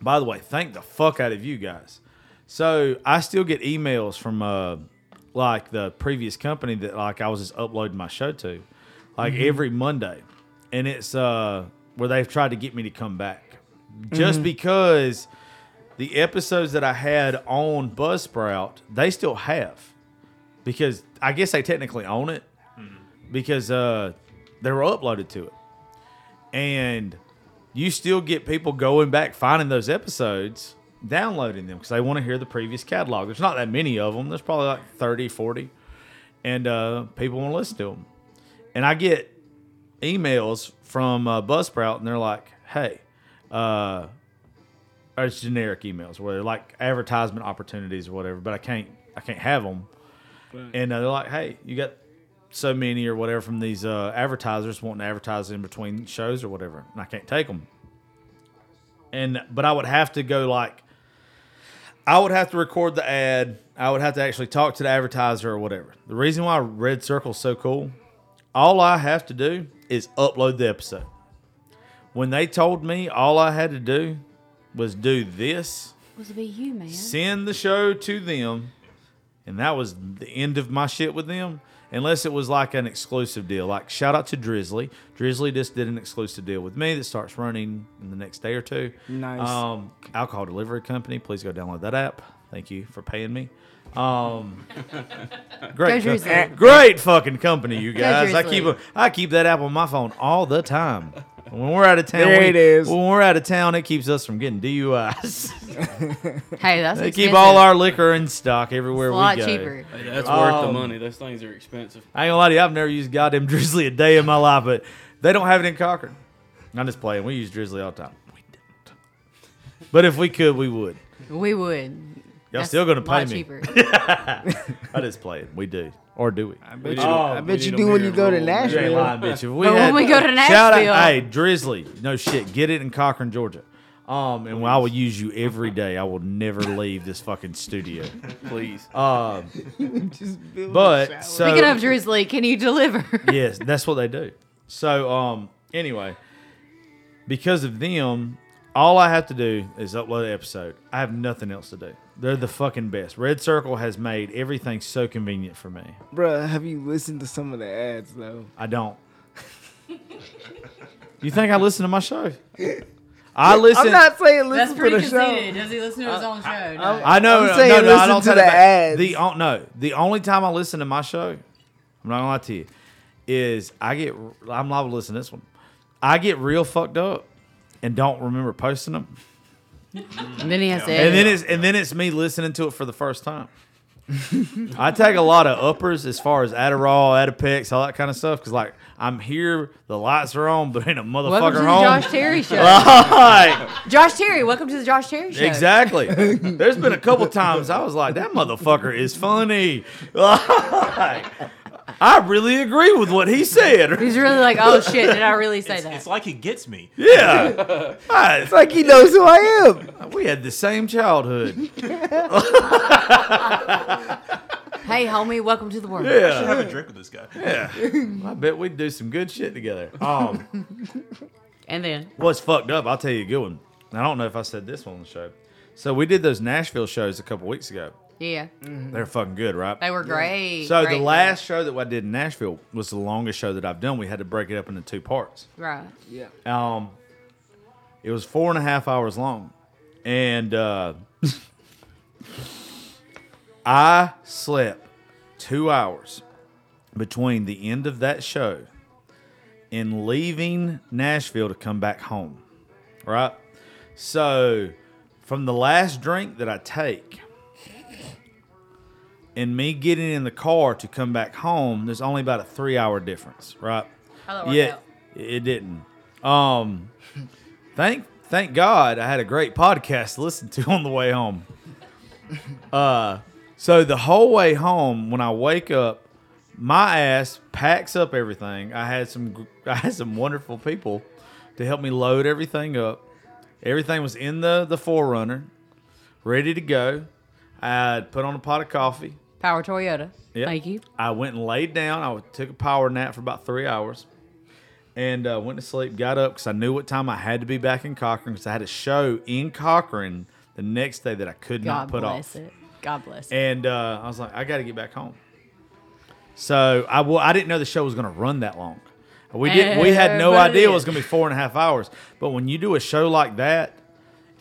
By the way, thank the fuck out of you guys. So I still get emails from uh, like the previous company that like I was just uploading my show to, like every Monday, and it's uh where they've tried to get me to come back, just because the episodes that I had on Buzzsprout they still have, because I guess they technically own it because uh, they were uploaded to it. And you still get people going back, finding those episodes, downloading them because they want to hear the previous catalog. There's not that many of them. There's probably like 30, 40. And uh, people want to listen to them. And I get emails from uh, Buzzsprout, and they're like, hey, uh, or it's generic emails where they're like advertisement opportunities or whatever, but I can't, I can't have them. And uh, they're like, hey, you got so many or whatever from these uh, advertisers wanting to advertise in between shows or whatever, and I can't take them. And but I would have to go like, I would have to record the ad. I would have to actually talk to the advertiser or whatever. The reason why Red Circle's so cool, all I have to do is upload the episode. When they told me all I had to do was do this, Was it be you, man? send the show to them, and that was the end of my shit with them. Unless it was like an exclusive deal. Like shout out to Drizzly. Drizzly just did an exclusive deal with me that starts running in the next day or two. Nice. Um, alcohol delivery company. Please go download that app. Thank you for paying me. Um, great, Go co- great fucking company, you guys. I keep a, I keep that app on my phone all the time. When we're out of town, There we- it is. When we're out of town, it keeps us from getting DUIs. Hey, that's They expensive. keep all our liquor in stock everywhere It's a we lot go. cheaper. Hey, that's worth the Um, money. Those things are expensive. I ain't gonna lie to you, I've never used goddamn Drizzly a day in my life, but they don't have it in Cochran. I'm just playing. We use Drizzly all the time. We don't. But if we could, we would. We would. Y'all That's still gonna a lot pay me. cheaper. I just play it. We do. Or do we? I bet need you. a- I we bet you do when you go to roll. You ain't Nashville. lying, bitch. If we But when we go to shout Nashville- out, hey, Drizzly, no shit, get it in Cochran, Georgia. Um, and I will use you every day. I will never leave this fucking studio. Please. Um, Just build a but shower. so Speaking of Drizzly, can you deliver? yes, that's what they do. So, um, anyway, because of them, all I have to do is upload an episode. I have nothing else to do. They're the fucking best. Red Circle has made everything so convenient for me. Bruh, have you listened to some of the ads though? I don't. you think I listen to my show? I listen. I'm not saying listen to pretty the show. conceited. Does he listen to his own show? No. I know. I'm no, saying no, no, I listen don't to say the that. ads. The oh, no, the only time I listen to my show, I'm not gonna lie to you, is I get I'm liable to listen to this one. I get real fucked up and don't remember posting them, And then he has to. and then it's and then it's me listening to it for the first time. I take a lot of uppers as far as Adderall, Adipex, all that kind of stuff, because like I'm here, the lights are on, but ain't a motherfucker Welcome to the home. Josh Terry show. Like, Josh Terry, welcome to the Josh Terry show. Exactly. There's been a couple times I was like, that motherfucker is funny. Like, I really agree with what he said. He's really like, oh shit, did I really say It's, that? it's like he gets me. Yeah. Ah, It's like he knows who I am. we had the same childhood. hey, homie, welcome to the world. Yeah, I should Yeah. have a drink with this guy. Yeah. I bet we'd do some good shit together. Um, And then, what's fucked up, I'll tell you a good one. I don't know if I said this one on the show. So we did those Nashville shows a couple weeks ago. Yeah, They're fucking good, right? they were great. So great. the last show that I did in Nashville was the longest show that I've done. We had to break it up into two parts. right? Yeah. Um, it was four and a half hours long, and uh, I slept two hours between the end of that show and leaving Nashville to come back home. Right, so from the last drink that I take. And me getting in the car to come back home, there's only about a three hour difference, right? Yeah, out? it didn't. Um, thank thank God I had a great podcast to listen to on the way home. Uh, so the whole way home, when I wake up, my ass packs up everything. I had some I had some wonderful people to help me load everything up. Everything was in the the 4Runner, ready to go. I put on a pot of coffee. Power Toyota. Yep. Thank you. I went and laid down. I took a power nap for about three hours, and uh, went to sleep. Got up because I knew what time I had to be back in Cochran because I had a show in Cochran the next day that I could not put. God bless off. it. God bless it. And uh, I was like, I got to get back home. So I well, I didn't know the show was going to run that long. We did. We had no idea it was going to be four and a half hours. But when you do a show like that,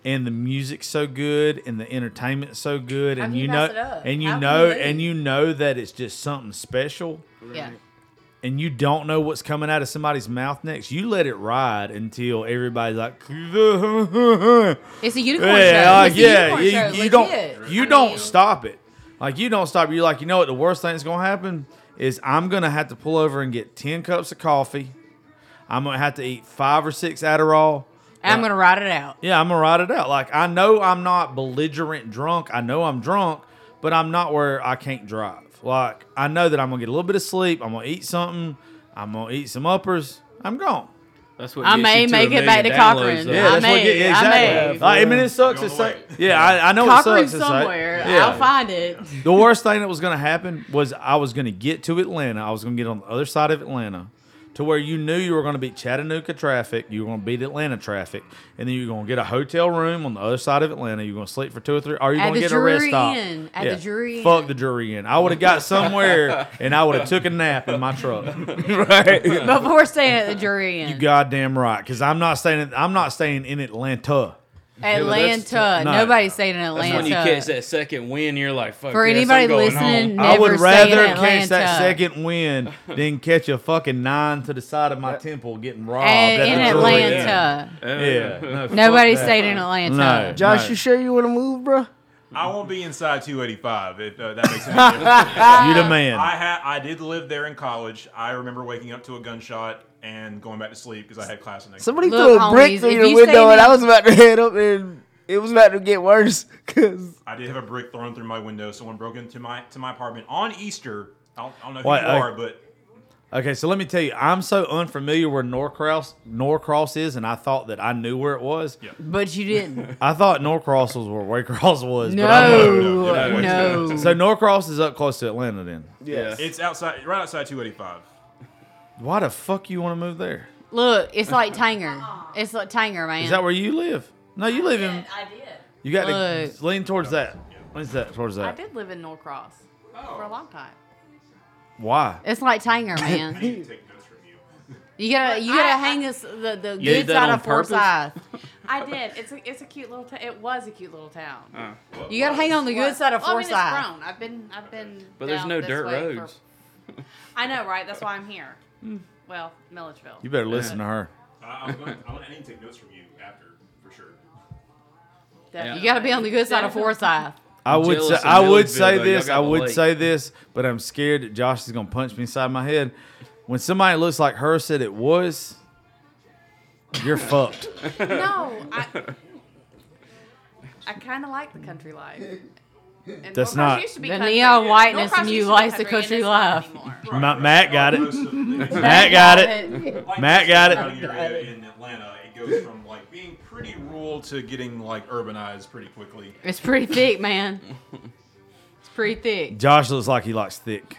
and the music's so good, and the entertainment's so good, and you you know, mess it up? and you How know, you and you know that it's just something special, yeah. and you don't know what's coming out of somebody's mouth next. You let it ride until everybody's like, It's a unicorn yeah, show. like, It's a yeah. unicorn You, show, you legit. don't you I don't mean, stop it. Like you don't stop. You're like, you know what? The worst thing that's gonna happen is I'm gonna have to pull over and get ten cups of coffee. I'm gonna have to eat five or six Adderall. I'm gonna ride it out. Yeah, I'm gonna ride it out. Like I know I'm not belligerent drunk. I know I'm drunk, but I'm not where I can't drive. Like I know that I'm gonna get a little bit of sleep. I'm gonna eat something. I'm gonna eat some uppers. I'm gone. That's what I gets may you to make a it back to Cochran. though. Yeah, I that's what may, get, yeah, I may. Like, I mean, it sucks You're to on the say. way. Yeah, I, I know it sucks to say. somewhere. Yeah. I'll find it. The worst thing that was going to happen was I was going to get to Atlanta. I was going to get on the other side of Atlanta to where you knew you were going to beat Chattanooga traffic, you were going to beat Atlanta traffic, and then you're going to get a hotel room on the other side of Atlanta. You're going to sleep for two or three, or you're At going to get a rest Drury stop. Inn. At the Drury Fuck Inn. the Drury in. I would have got somewhere and I would have took a nap in my truck. right. Before staying at the Drury inn. You goddamn right, because I'm not staying. In, I'm not staying in Atlanta. Atlanta. no. Nobody's staying in That's Atlanta. when you catch that second win. You're like, fuck. For yes, anybody I'm going listening, home. I would Never in rather catch that second win than catch a fucking nine to the side of my temple getting robbed And at in the Drury Inn. Atlanta. Yeah, no, fuck Nobody stayed in Atlanta. No. Josh, No. you sure you want to move, bro? I won't be inside 285 if uh, that makes any difference. You're the man. I had I did live there in college. I remember waking up to a gunshot and going back to sleep because I had class the next. Somebody Look, threw a brick homies, through if your you window, stay and I in- was about to head up, and it was about to get worse. Cause I did have a brick thrown through my window. Someone broke into my to my apartment on Easter. I don't, I don't know who Wait, you I- are, but Okay, so let me tell you, I'm so unfamiliar where Norcross Norcross is, and I thought that I knew where it was. Yeah. But you didn't. I thought Norcross was where Waycross was. But I'm not. No. no, no, No. So Norcross is up close to Atlanta then. yes, it's outside, right outside 285. Why the fuck you want to move there? Look, it's like Tanger. It's like Tanger, man. Is that where you live? No, you live in. I did. You got Look. to lean towards that. What's that? Towards I that. did live in Norcross oh. for a long time. Why? It's like Tanger, man. I need to take notes from you. You gotta, you gotta I- hang this the the You did good that side on of Forsyth. I did. It's a it's a cute little. town. it was a cute little town. What You gotta was? hang on the good side of Well, I mean, Forsyth. it's grown. I've been I've been. But there's down no this dirt way for- roads. I know, right? That's why I'm here. Hmm. Well, Milledgeville. You better listen to her. I, I'm going, I, want, I need to take notes from you after, for sure. Definitely. You gotta be on the good side of Forsyth. I would say I would say though. this. I would lake. say this, but I'm scared that Josh is gonna punch me inside my head. When somebody looks like her said it was, you're fucked. No, I. I kind of like the country life. And That's Norcross not- Used to The country. neon whiteness Norcross and you used to be likes the country life. anymore. Ma- Matt got it. Most of the- Matt got it. Matt got it. surrounding area in Atlanta, it goes from like being pretty rural to getting like urbanized pretty quickly. It's pretty thick, man. It's pretty thick. Josh looks like he likes thick.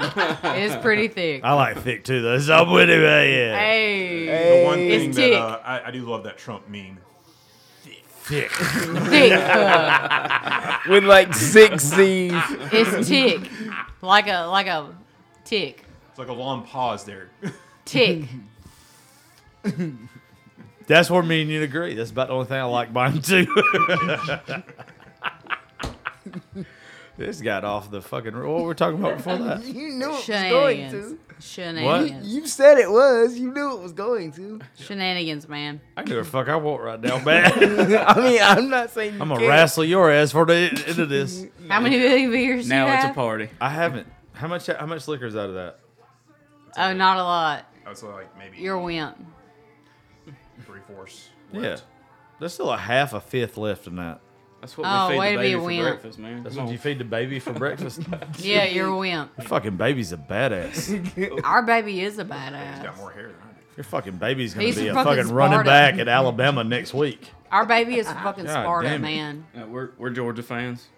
It's pretty thick. I like thick too, though. So I'm with him. Yeah, Hey, The one It's thing tick. that uh, I, I do love that Trump meme. thick. thick. uh, with like six C's. it's tick, like a like a tick, It's like a long pause there. tick. That's where me and you agree. That's about the only thing I like about him too. this got off the fucking. What were we talking about before that? You knew it was going to. Shenanigans. You said it was. You knew it was going to. Shenanigans, man. I can do a fuck I want right now, man. I mean, I'm not saying you I'm gonna can't. wrestle your ass for the end of this. How many beers do you Now it's a party. I haven't. How much? How much liquor is out of that? Oh, not a lot. Oh, I was like maybe You're a wimp. Three fourths. Yeah. There's still a half a fifth left in that. That's what Oh, we feed the baby for wimp. breakfast, man. That's Come what on. you feed the baby for breakfast. Yeah, you're a wimp. Your fucking baby's a badass. Our baby is a badass. He's got more hair than I do. Your fucking baby's gonna He's be a a fucking fucking running back at Alabama next week. Our baby is a fucking God Sparta, man. Uh, we're, we're Georgia fans.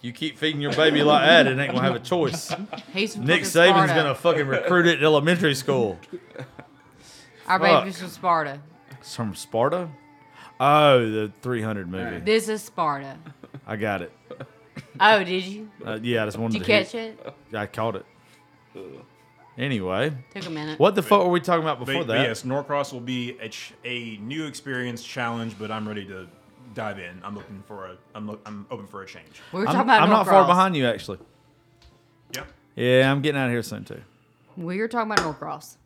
You keep feeding your baby like that, it ain't gonna have a choice. He's Nick fucking Saban's Sparta. gonna fucking recruit it in elementary school. Our fuck. baby's from Sparta. It's from Sparta? Oh, the 300 movie. This is Sparta. I got it. Oh, did you? Uh, yeah, I just wanted Did you to catch it? it. I caught it. Anyway, Took a minute. what the fuck were we talking about before But, but that? yes, Norcross will be a, ch- a new experience challenge, but I'm ready to dive in. I'm looking for a I'm look, I'm open for a change. We were I'm, talking about I'm not far behind you, actually. Yeah. Yeah, I'm getting out of here soon, too. We were talking about Norcross.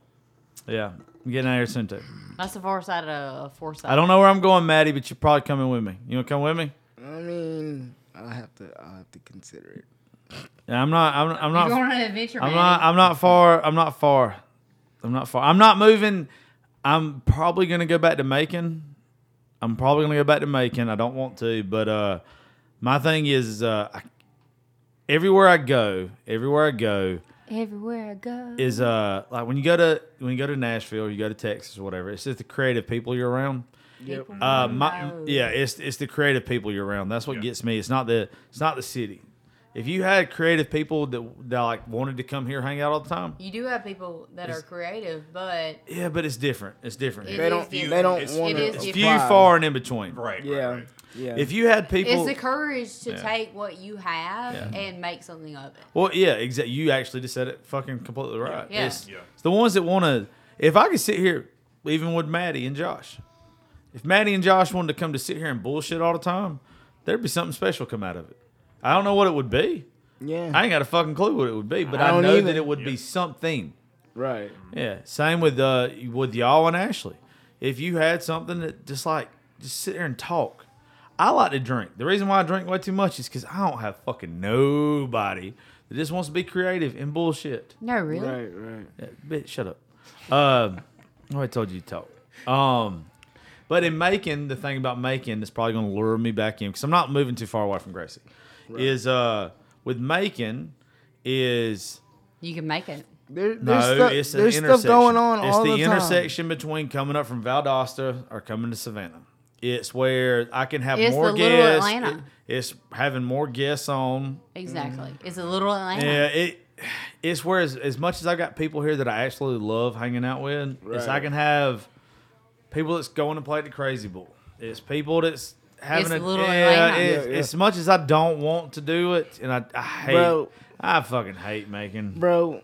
Yeah, I'm getting out of here soon, too. That's the far side of Forsyth. I don't know where I'm going, Maddie, but you're probably coming with me. You want to come with me? I mean, I'll have to. I'll have to consider it. Yeah, I'm not. I'm, I'm not. You're going on an adventure, I'm man. not. I'm not far. I'm not far. I'm not far. I'm not moving. I'm probably gonna go back to Macon. I'm probably gonna go back to Macon. I don't want to, but uh, my thing is, is uh, I, everywhere I go, everywhere I go Everywhere I go. is uh, like when you go to when you go to Nashville, you go to Texas or whatever. It's just the creative people you're around. People Uh, my, yeah, it's it's the creative people you're around. That's what Yeah. gets me. It's not the it's not the city. If you had creative people that that like wanted to come here hang out all the time, You do have people that are creative, but yeah, but it's different. It's different. It. They don't. different. They don't want it is to. It's few, far, and in between. Right. Yeah. Right, right. Yeah. If you had people, it's the courage to Yeah. take what you have Yeah. and make something of it. well, yeah, exactly. You actually just said it fucking completely right. Yeah. It's, Yeah. it's the ones that want to. If I could sit here, even with Maddie and Josh, if Maddie and Josh wanted to come to sit here and bullshit all the time, there'd be something special come out of it. I don't know what it would be. yeah. I ain't got a fucking clue what it would be, but I I, know either. that it would be something. right. Yeah. Same with uh with y'all and Ashley. If you had something that just like just sit there and talk. I like to drink. The reason why I drink way too much is because I don't have fucking nobody that just wants to be creative and bullshit. No, really. Right. Right. Yeah, bitch, shut up. Um, I told you to talk. Um, but in Macon, the thing about Macon that's probably going to lure me back in because I'm not moving too far away from Gracie. Is uh with Macon is You can make it. There, there's no, stuff, it's an there's intersection. stuff going on It's all the, the, time. intersection between coming up from Valdosta or coming to Savannah. It's where I can have It's more the little guests. Atlanta. It- it's having more guests on. Exactly. It's a little Atlanta. Yeah, it it's where as, as much as I got people here that I absolutely love hanging out with, it's I Right. can have people that's going to play the crazy bull. It's people that's having It's a little yeah, Atlanta. Yeah, yeah. As much as I don't want to do it, and I, I hate, Bro. I fucking hate making. bro.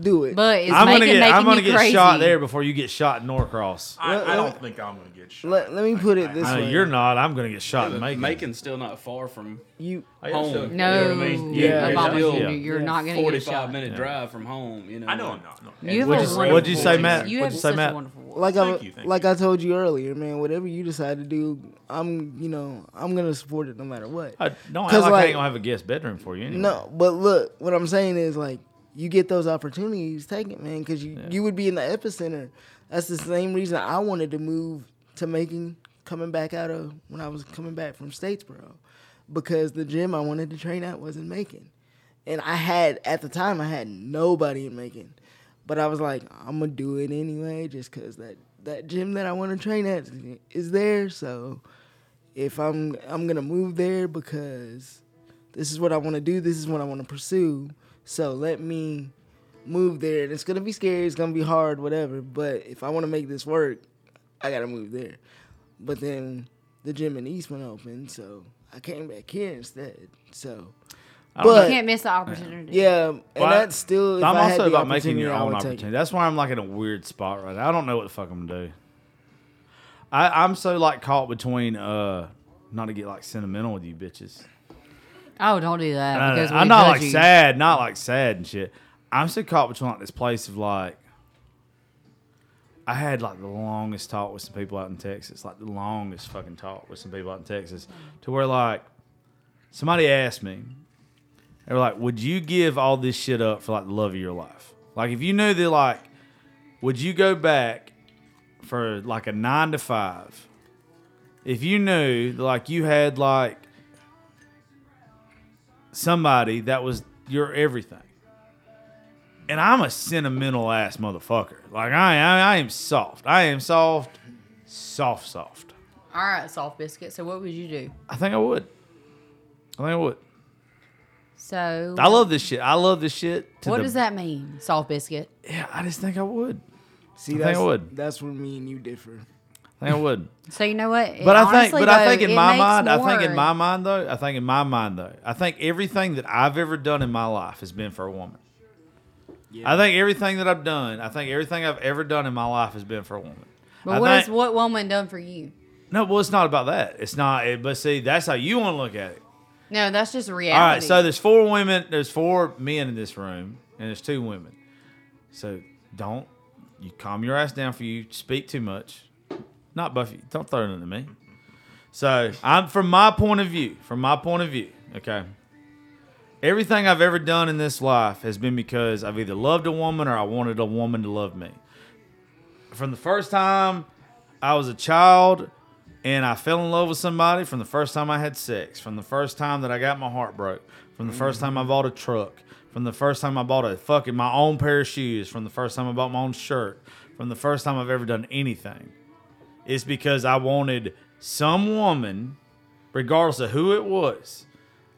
Do it. But it's I'm making, gonna get making I'm gonna you get crazy. shot there before you get shot in Norcross. I, Let- I don't let- think I'm gonna get shot. let, let me put it this I way. you're not. I'm gonna get shot in Macon. Macon's still not far from You home. No, You know I mean? Yeah, yeah, yeah. you, you're Yeah. not going to get Forty-five shot. minute drive from home. You know. I know I'm not. No. You have What'd a you say- what'd you say. Matt? You What'd have you say, such Matt? A wonderful voice. like Thank I you, like you. I told you earlier, man. Whatever you decide to do, I'm you know I'm gonna support it no matter what. I, don't act 'Cause, like, I ain't gonna have a guest bedroom for you. Anyway. No, but look, what I'm saying is like you get those opportunities, take it, man, because you you would be in the epicenter. That's the same reason I wanted to move to Macon coming back out of when I was coming back from Statesboro, because the gym I wanted to train at was in Macon, and I had at the time I had nobody in Macon, but I was like I'm gonna do it anyway, just because that that gym that I want to train at is there. So if I'm I'm gonna move there because this is what I want to do. This is what I want to pursue. So let me move there. And it's gonna be scary. It's gonna be hard, whatever. But if I want to make this work, I gotta move there. But then the gym in Eastman opened, so I came back here instead. So But- you can't miss the opportunity. yeah, and Well, that's still. If I'm I had also the about Macon opportunity, your I own would take it. opportunity. That's why I'm like in a weird spot right now. I don't know what the fuck I'm gonna do. I, I'm so like caught between uh not to get like sentimental with you bitches. Oh, don't do that. Uh, Because we I'm not like you. sad, not like sad and shit. I'm so caught between like this place of like I had like the longest talk with some people out in Texas, like the longest fucking talk with some people out in Texas, to where like somebody asked me, they were like, "Would you give all this shit up for like the love of your life? Like if you knew that like, would you go back for like a nine to five? If you knew that, like you had like somebody that was your everything. And I'm a sentimental ass motherfucker. Like I, I, I am soft. I am soft, soft, soft. All right, soft biscuit. So what would you do? I think I would. I think I would. So I love um, this shit. I love this shit. to what the- does that mean? Soft biscuit. Yeah, I just think I would. See, I think that's, I would. That's where me and you differ. I think I would. So you know what? But I think, Honestly, but I think in my makes mind, I think in my mind though, I think in my mind though, I think everything that I've ever done in my life has been for a woman. I think everything that I've done, I think everything I've ever done in my life has been for a woman. But I what has think- what woman done for you? No, well, it's not about that. It's not. It, but see, that's how you want to look at it. No, that's just reality. All right. So there's four women. There's four men in this room, and there's two women. So don't you calm your ass down for you speak too much. Not Buffy. Don't throw it into me. So I'm from my point of view. From my point of view. Okay. Everything I've ever done in this life has been because I've either loved a woman or I wanted a woman to love me. From the first time I was a child and I fell in love with somebody from the first time I had sex, from the first time that I got my heart broke, from the first time I bought a truck, from the first time I bought a fucking my own pair of shoes, from the first time I bought my own shirt, from the first time I've ever done anything. It's because I wanted some woman, regardless of who it was.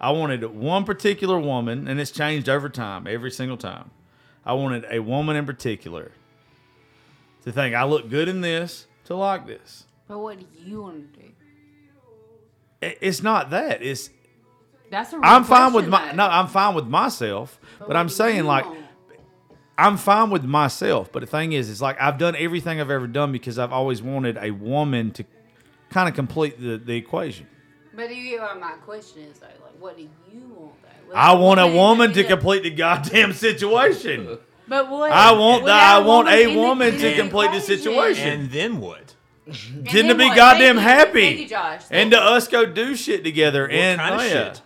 I wanted one particular woman, and it's changed over time, every single time. I wanted a woman in particular to think I look good in this, to like this. But what do you want to do? I- It's not that. It's That's a real I'm fine with question, my though. no. I'm fine with myself, but, what I'm do saying like want? I'm fine with myself. But the thing is, it's like I've done everything I've ever done because I've always wanted a woman to kind of complete the, the equation. But do you get what my question is though? Like, what do you want though? What I want a in woman to middle- complete the goddamn situation. But what? I want without that. I want a in the- woman in to the complete the equation. situation. And then what? And Tend to be what? goddamn Thank you. happy. Thank you, Josh. and to us go do shit together. and kind of oh, yeah. shit?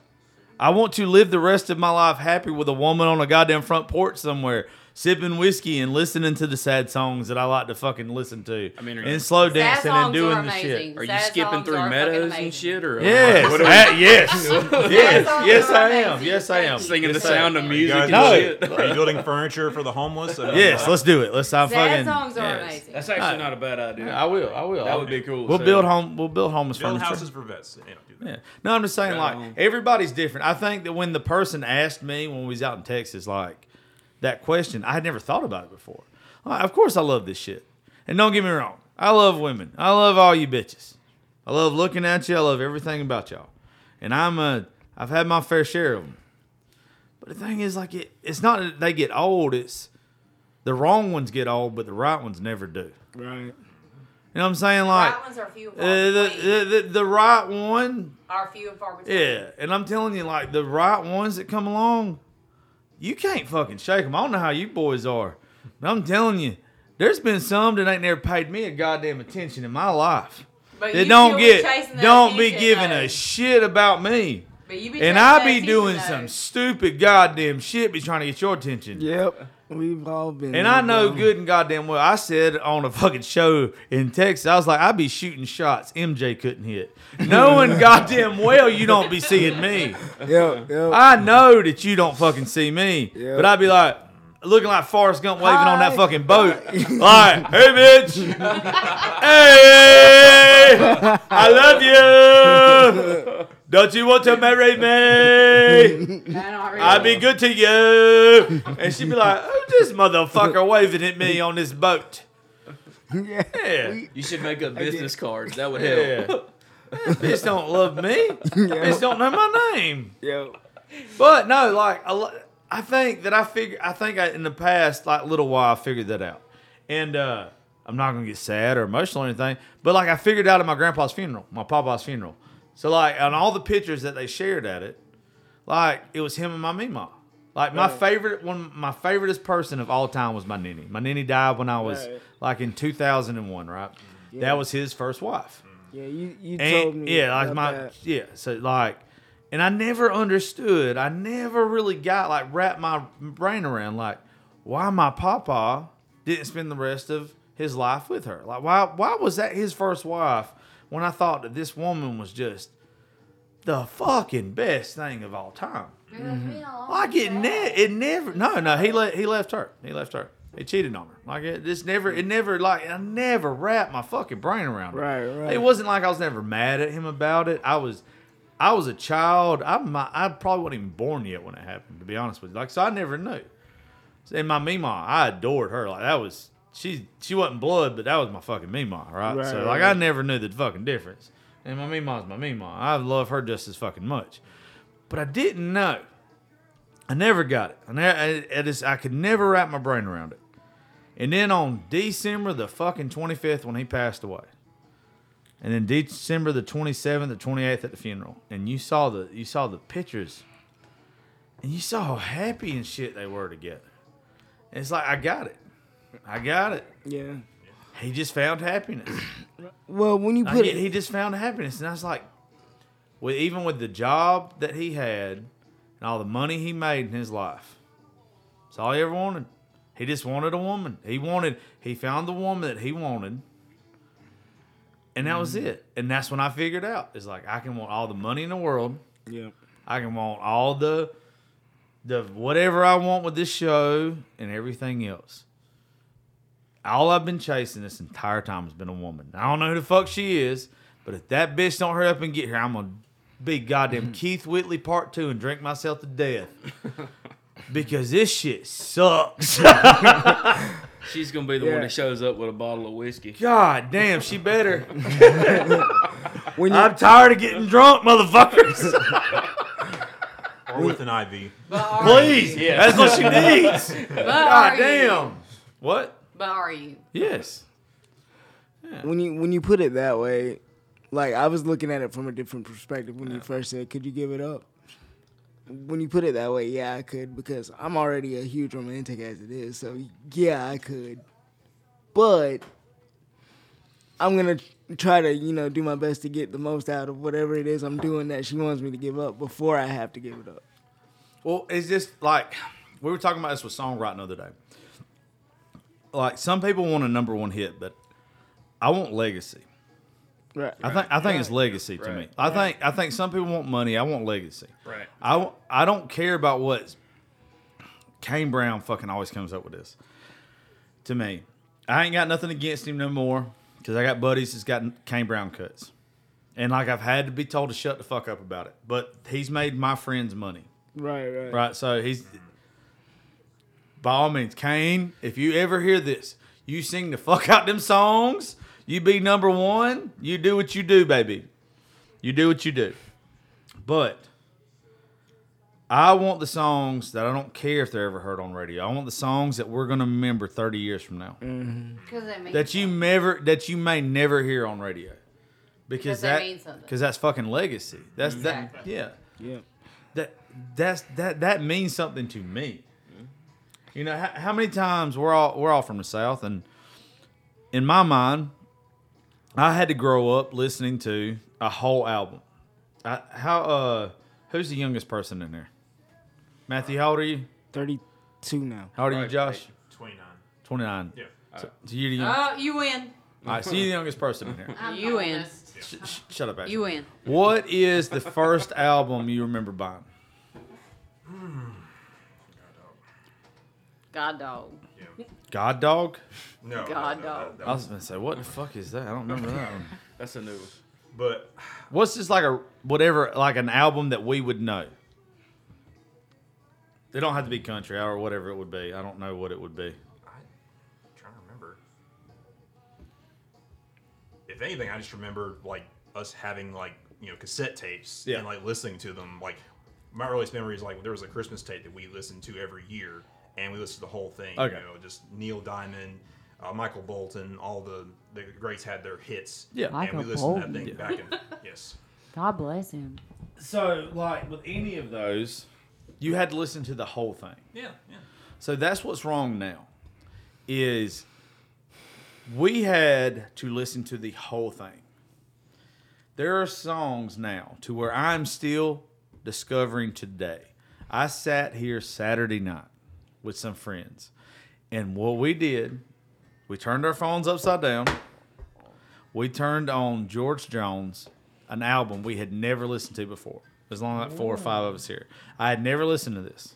I want to live the rest of my life happy with a woman on a goddamn front porch somewhere, sipping whiskey and listening to the sad songs that I like to fucking listen to. I mean, and slow Sad dancing and doing are the shit. amazing. Are you Sad skipping through meadows and shit, or Yes, what are Ah, yes, yes, yes, I am. Yes, I am. Singing the Yes, I sound of music guys and No. shit? Are you building furniture for the homeless? Yes, let's do it. Let's stop Sad fucking. songs are yes. amazing. That's actually not a bad idea. I will. I will. That would be cool. We'll So- build home. We'll build homeless Build furniture. houses for vets. They don't do. Yeah. No, I'm just saying, like, everybody's different. I think that when the person asked me when we was out in Texas, like, that question. I had never thought about it before. Like, of course, I love this shit. And don't get me wrong, I love women. I love all you bitches. I love looking at you. I love everything about y'all. And I'm a, I've had my fair share of them. But the thing is, like, it, it's not that they get old. It's the wrong ones get old, but the right ones never do. Right. You know what I'm saying? Like, right ones are few and uh, far the, the, the, the right one are few and far between. yeah, and I'm telling you, like the right ones that come along, you can't fucking shake them. I don't know how you boys are, but I'm telling you, there's been some that ain't never paid me a goddamn attention in my life. But They don't still be get, don't be giving though. a shit about me, But you be and I that be doing though. some stupid goddamn shit, be trying to get your attention. Yep. We've all been. And I know good and goddamn well. I said on a fucking show in Texas, I was like, I'd be shooting shots MJ couldn't hit, knowing goddamn well you don't be seeing me. Yep. Yep. I know that you don't fucking see me, Yeah. but I'd be like looking like Forrest Gump waving on that fucking boat. like, hey, bitch. hey, I love you. Don't you want to marry me? No, not really. I'd be good to you. And she'd be like, who's this motherfucker waving at me on this boat? yeah. Yeah. You should make up business cards. That would help. Yeah. Bitch don't love me. Bitch don't know my name. Yep. But no, like a I think that I figure I think I, in the past like little while I figured that out, and uh, I'm not gonna get sad or emotional or anything. But like I figured out at my grandpa's funeral, my papa's funeral. So like on all the pictures that they shared at it, like it was him and my mima. Like my Right. favorite one, my favoriteest person of all time was my ninny. My ninny died when I was Right. like in 2001, right? Yeah. That was his first wife. Yeah. You you And- told me. yeah, like my that. yeah. So like, and I never understood. I never really got like wrapped my brain around like why my papa didn't spend the rest of his life with her. Like why why was that his first wife when I thought that this woman was just the fucking best thing of all time. Mm-hmm. Like it, ne- it never. No, no. He let he left her. He left her. He cheated on her. Like it, this never. It never. Like I never wrapped my fucking brain around it. Right, right. It wasn't like I was never mad at him about it. I was, I was a child. I my, I probably wasn't even born yet when it happened. To be honest with you, like so, I never knew. And my Mima, I adored her. Like that was she. She wasn't blood, but that was my fucking Mima, right? Right, so right, like I never knew the fucking difference. And my Mima's my Mima. I love her just as fucking much. But I didn't know. I never got it. I, ne- I, I just I could never wrap my brain around it. And then on December the fucking twenty fifth, when he passed away, and then December the twenty seventh, the twenty eighth at the funeral, and you saw the you saw the pictures, and you saw how happy and shit they were together. And it's like I got it, I got it. Yeah. He just found happiness. Well, when you put it, he just found happiness, and I was like, with even with the job that he had and all the money he made in his life, it's all he ever wanted. He just wanted a woman. He wanted. He found the woman that he wanted, and that was mm-hmm. it. And that's when I figured out it's like I can want all the money in the world. yeah. I can want all the the whatever I want with this show and everything else. All I've been chasing this entire time has been a woman. I don't know who the fuck she is, but if that bitch don't hurry up and get here, I'm gonna be goddamn Keith Whitley part two and drink myself to death. because this shit sucks. She's gonna be the one Yeah. that shows up with a bottle of whiskey. God damn, she better. When you I'm tired of getting drunk, motherfuckers. or with an IV. But Please, yeah, that's what she needs. But God damn. You? What? But are you? Yes. when you when you put it that way, like I was looking at it from a different perspective when you first said, "Could you give it up?" When you put it that way, yeah, I could because I'm already a huge romantic as it is. So yeah, I could. But I'm gonna try to, you know, do my best to get the most out of whatever it is I'm doing that she wants me to give up before I have to give it up. Well, it's just like we were talking about this with songwriting the other day. Like some people want a number one hit, but I want legacy. Right. I think I think it's legacy to me. Right. I think I think some people want money. I want legacy. Right. I I don't care about what Kane Brown fucking always comes up with this. To me, I ain't got nothing against him no more because I got buddies that's got Kane Brown cuts, and like I've had to be told to shut the fuck up about it. But he's made my friends money. Right. Right. Right. So he's by all means, Kane, if you ever hear this, you sing the fuck out them songs. You be number one. You do what you do, baby. You do what you do. But I want the songs that I don't care if they're ever heard on radio. I want the songs that we're gonna remember 30 years from now. Mm-hmm. Because that means That you never that you may never hear on radio. Because, Because that because that's fucking legacy. That's Exactly. that yeah. Yeah. That that's that that means something to me. You know how, how many times we're all we're all from the south, and in my mind, I had to grow up listening to a whole album. I, how uh, who's the youngest person in there? Matthew, how old are you? 32 now. How old are you, Josh? 29. Twenty nine. Yeah. So, so you're the young, Oh, you win. all right, so you're the youngest person in here. You the win. Sh- sh- shut up, Ashley. You win. What is the first album you remember buying? God dog. God Dog. No. God no, dog. that- I was gonna say, what the fuck is that? I don't remember that one. That's a new one. But What's just like a whatever, like an album that we would know? They don't have to be country or whatever it would be. I don't know what it would be. I'm trying to remember. If anything, I just remember like us having like you know cassette tapes Yeah. and like listening to them. Like my earliest memory is like there was a Christmas tape that we listened to every year, and we listened to the whole thing. Okay. You know, just Neil Diamond, uh, Michael Bolton, all the the greats had their hits. Yeah. and Michael we listened to that Bolton. thing back in yes. God bless him. So, like with any of those, you had to listen to the whole thing. Yeah, yeah. So that's what's wrong now. Is we had to listen to the whole thing. There are songs now to where I'm still discovering today. I sat here Saturday night with some friends, and what we did, we turned our phones upside down. We turned on George Jones, an album we had never listened to before. There's only like four or five of us here. I had never listened to this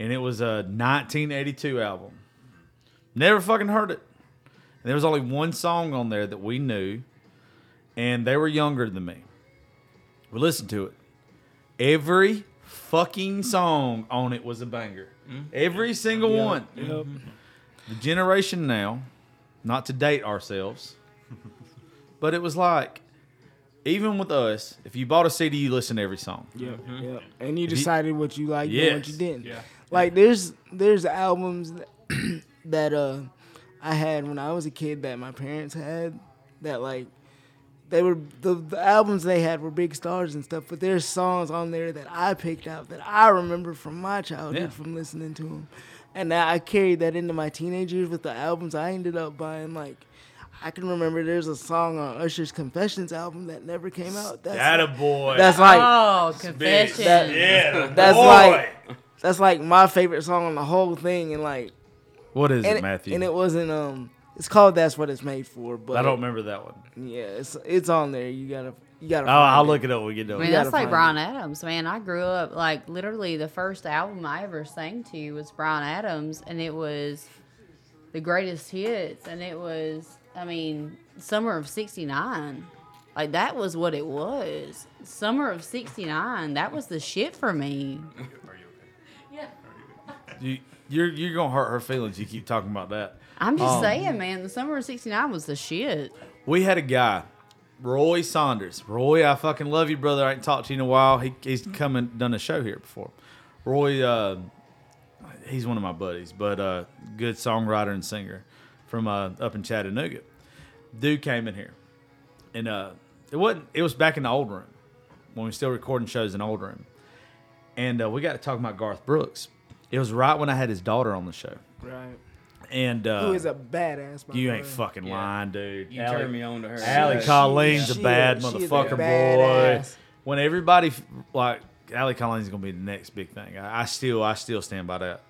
and it was a 1982 album. Never fucking heard it. And there was only one song on there that we knew, and they were younger than me. We listened to it. Every fucking song on it was a banger. Mm-hmm. Every single one. Yep. Mm-hmm. The generation now, not to date ourselves, but it was like, even with us, if you bought a CD, you listen to every song. Yep. Yep. Mm-hmm. And you decided what you liked and what you didn't. Yeah. Like there's there's albums that, that uh I had when I was a kid that my parents had that like they were the, the albums they had were big stars and stuff, but there's songs on there that I picked out that I remember from my childhood Yeah. from listening to them, and now I carried that into my teenage years with the albums I ended up buying. Like I can remember there's a song on Usher's Confessions album that never came out. That's That a boy. that's like oh, confession. that- yeah, that's boy. like that's like my favorite song on the whole thing, and like What is and it, it, Matthew? and it wasn't um. It's called "That's What It's Made For," but I don't remember that one. Yeah, it's it's on there. You gotta you gotta. Oh, find I'll it. look it up when we get done. I mean, You like find Bryan Adams, man. I grew up like literally the first album I ever sang to was Bryan Adams, and it was the greatest hits, and it was, I mean, summer of '69. Like that was what it was. Summer of '69. That was the shit for me. Are you okay? Yeah. You, you're you're gonna hurt her feelings. You keep talking about that. I'm just Um, saying, man. The summer of '69 was the shit. We had a guy, Roy Saunders. Roy, I fucking love you, brother. I ain't talked to you in a while. He, he's come and done a show here before. Roy, uh, he's one of my buddies, but uh, good songwriter and singer from uh, up in Chattanooga. Dude came in here, and uh, it wasn't. It was back in the old room when we were still recording shows in the old room, and uh, we got to talk about Garth Brooks. It was right when I had his daughter on the show, Right. And uh, Who is a badass? by you the ain't fucking Yeah. lying, dude. You Allie- turned me on to her. Allie Yeah. Colleen's she a bad is- she is a motherfucker, boy. When everybody like Allie Colleen's gonna be the next big thing. I, I still, I still stand by that.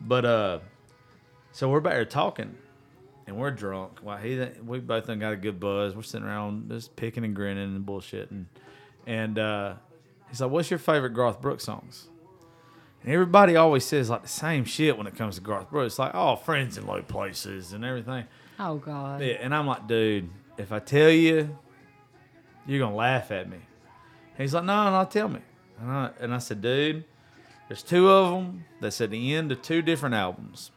But uh, so we're back here talking, and we're drunk. Well, he, we both done got a good buzz. We're sitting around just picking and grinning and bullshitting, and uh, he's like, "What's your favorite Garth Brooks songs?" And everybody always says like the same shit when it comes to Garth Brooks. It's like, "Oh, friends in low places" and everything. Oh God. Yeah, and I'm like, dude, if I tell you, you're gonna laugh at me. And he's like, no, no, tell me. And I, and I said, dude, There's two of them that's at the end of two different albums.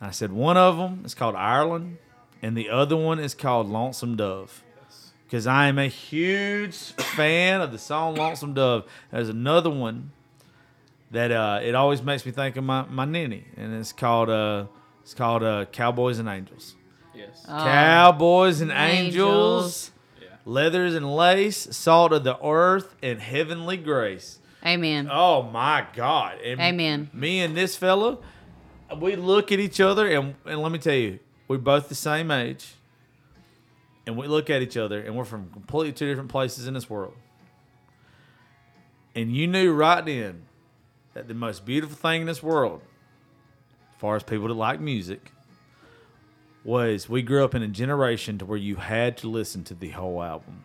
I said one of them is called Ireland, and the other one is called Lonesome Dove. Because I am a huge fan of the song Lonesome Dove. There's another one that uh, it always makes me think of my, my ninny, and it's called uh, it's called uh, Cowboys and Angels. Yes. Cowboys and angels, Angels. Yeah. leathers and lace, salt of the earth, and heavenly grace. Amen. Oh my God! And Amen. Me and this fella, we look at each other, and and let me tell you, we're both the same age, and we look at each other, and we're from completely two different places in this world. And you knew right then that the most beautiful thing in this world, as far as people that like music, was we grew up in a generation to where you had to listen to the whole album.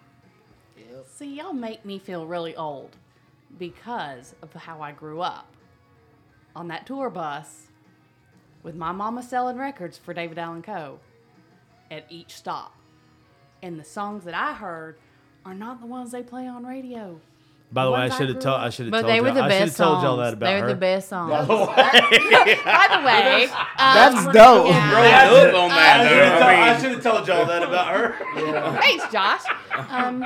See, y'all make me feel really old because of how I grew up. On that tour bus with my mama selling records for David Allan Coe at each stop. And the songs that I heard are not the ones they play on radio. By the way, I should have told I should have told they were y'all, the I should have told y'all that about her. They're her. the best songs. By the way, By the um, That's dope. yeah. Roll up on that. I should have told, I I mean, told y'all that about her. Thanks, Josh. Um,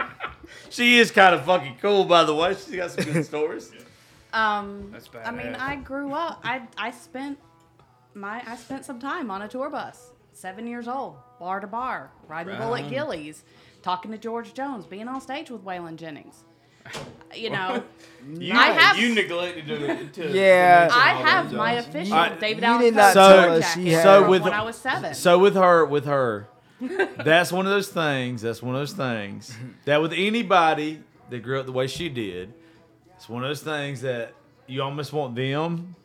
She is kind of fucking cool, by the way. She's got some good stories. um, That's I mean. I grew up. I I spent my I spent some time on a tour bus. Seven years old, bar to bar, riding Bullet Right. Gillies, talking to George Jones, being on stage with Waylon Jennings. You know, you, I have- you neglected to. to Yeah. to I have my songs. official I- David you Allen did Coe not tell she jacket had- So with when I was seven. So with her, with her, that's one of those things. That's one of those things that with anybody that grew up the way she did, it's one of those things that you almost want them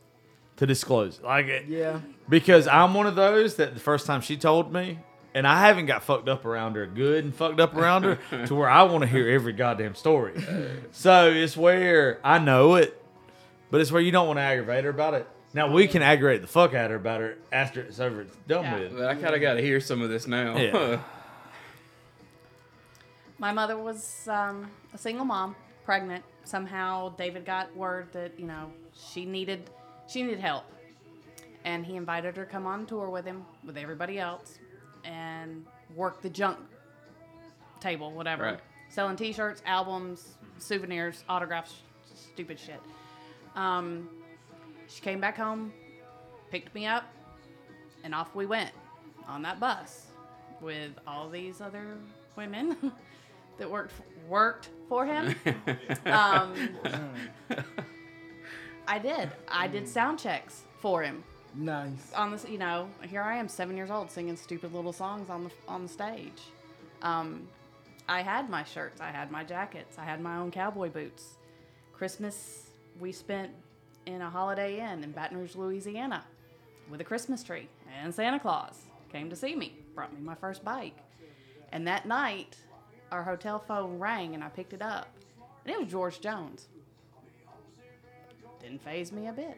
to disclose. Like it, Yeah. because I'm one of those that the first time she told me, and I haven't got fucked up around her good and fucked up around her to where I want to hear every goddamn story. So it's where I know it, but it's where you don't want to aggravate her about it. Now we can aggravate the fuck out of her about her after it's over, it's done Yeah. with. But I kind of got to hear some of this now. Yeah. My mother was um, a single mom, pregnant. Somehow David got word that you know she needed she needed help, and he invited her to come on tour with him with everybody else, and work the junk table, whatever, Right. selling T-shirts, albums, souvenirs, autographs, stupid shit. Um, she came back home, picked me up, and off we went on that bus with all these other women that worked worked for him. um, I did. I did sound checks for him Nice. on this. You know, here I am, seven years old, singing stupid little songs on the on the stage. Um, I had my shirts, I had my jackets, I had my own cowboy boots. Christmas we spent in a Holiday Inn in Baton Rouge, Louisiana, with a Christmas tree, and Santa Claus came to see me, brought me my first bike, and that night our hotel phone rang and I picked it up, and it was George Jones. Didn't phase me a bit.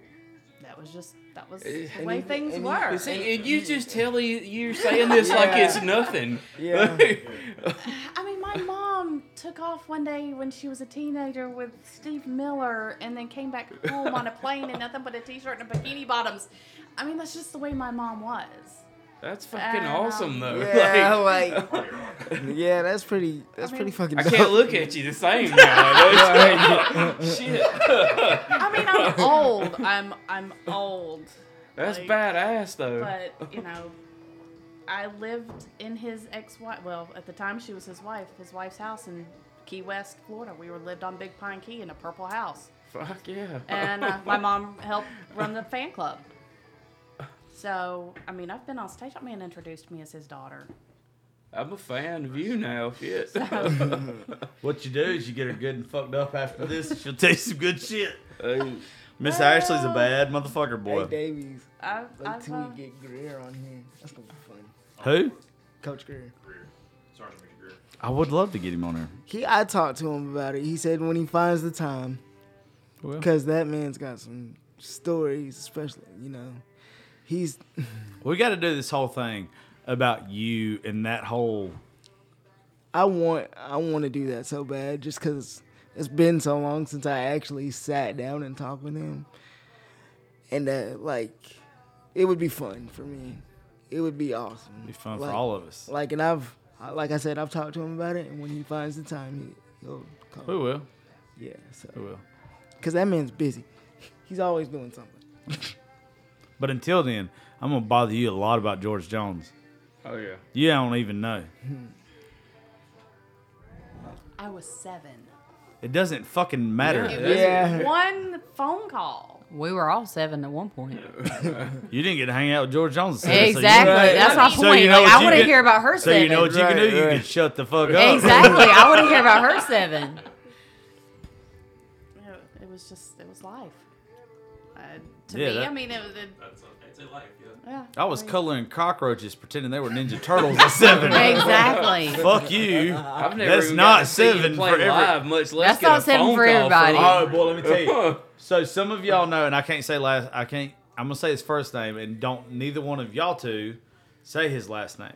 That was just that was eh, the And way you- things and you- were. See, and you just tell you you're saying this like it's nothing. Yeah. I mean, my mom took off one day when she was a teenager with Steve Miller and then came back home on a plane in nothing but a t shirt and bikini bottoms. I mean, that's just the way my mom was. That's fucking Um, awesome though. Yeah, Like, like, yeah, that's pretty. That's I pretty mean- fucking. I can't look at you the same now. Shit. I mean, I'm old. I'm I'm old. That's Like, badass though. But you know, I lived in his ex-wife. Well, at the time she was his wife. His wife's house in Key West, Florida. We were lived on Big Pine Key in a purple house. Fuck yeah. and uh, my mom helped run the fan club. So, I mean, I've been on stage. That man introduced me as his daughter. I'm a fan of you now. Shit. What you do is you get her good and fucked up after this. She'll tell you some good shit. Hey, Miss Ashley's a bad motherfucker, Hey, boy. Davies. I've, Wait I've, till uh, we get Greer on here. That's gonna be fun. Who? Coach Greer. Greer. Sergeant Greer. I would love to get him on there. He, I talked to him about it. He said when he finds the time, Well. because that man's got some stories, especially you know, he's We got to do this whole thing about you and that whole. I want I want to do that so bad just because it's been so long since I actually sat down and talked with him, and uh, like, it would be fun for me. It would be awesome. It'd be fun Like- for all of us. Like, and I've, like I said, I've talked to him about it, and when he finds the time, he, he'll come. We will. Yeah, so We will. because that man's busy. He's always doing something. But until then, I'm gonna bother you a lot about George Jones. Oh yeah. You don't even know. I was seven. It doesn't fucking matter. It was Yeah. one phone call. We were all seven at one point. You didn't get to hang out with George Jones. so you- exactly. Right. That's my So point. you know like what I you want to can- hear about her So seven. you know what you can do? Right, You right. can shut the fuck up. Exactly. I want to hear about her seven. It, it was just, it was life. To Yeah, me, that- I mean, it was. It, That's a, that's a life, yeah. yeah. I was coloring cockroaches, pretending they were Ninja Turtles at seven. Exactly. Fuck you. I've never That's not got to see you seven play for every- live, much less That's get not seven for call everybody. from Oh boy, let me tell you. So some of y'all know, and I can't say last. I can't. I'm gonna say his first name, and don't neither one of y'all two say his last name.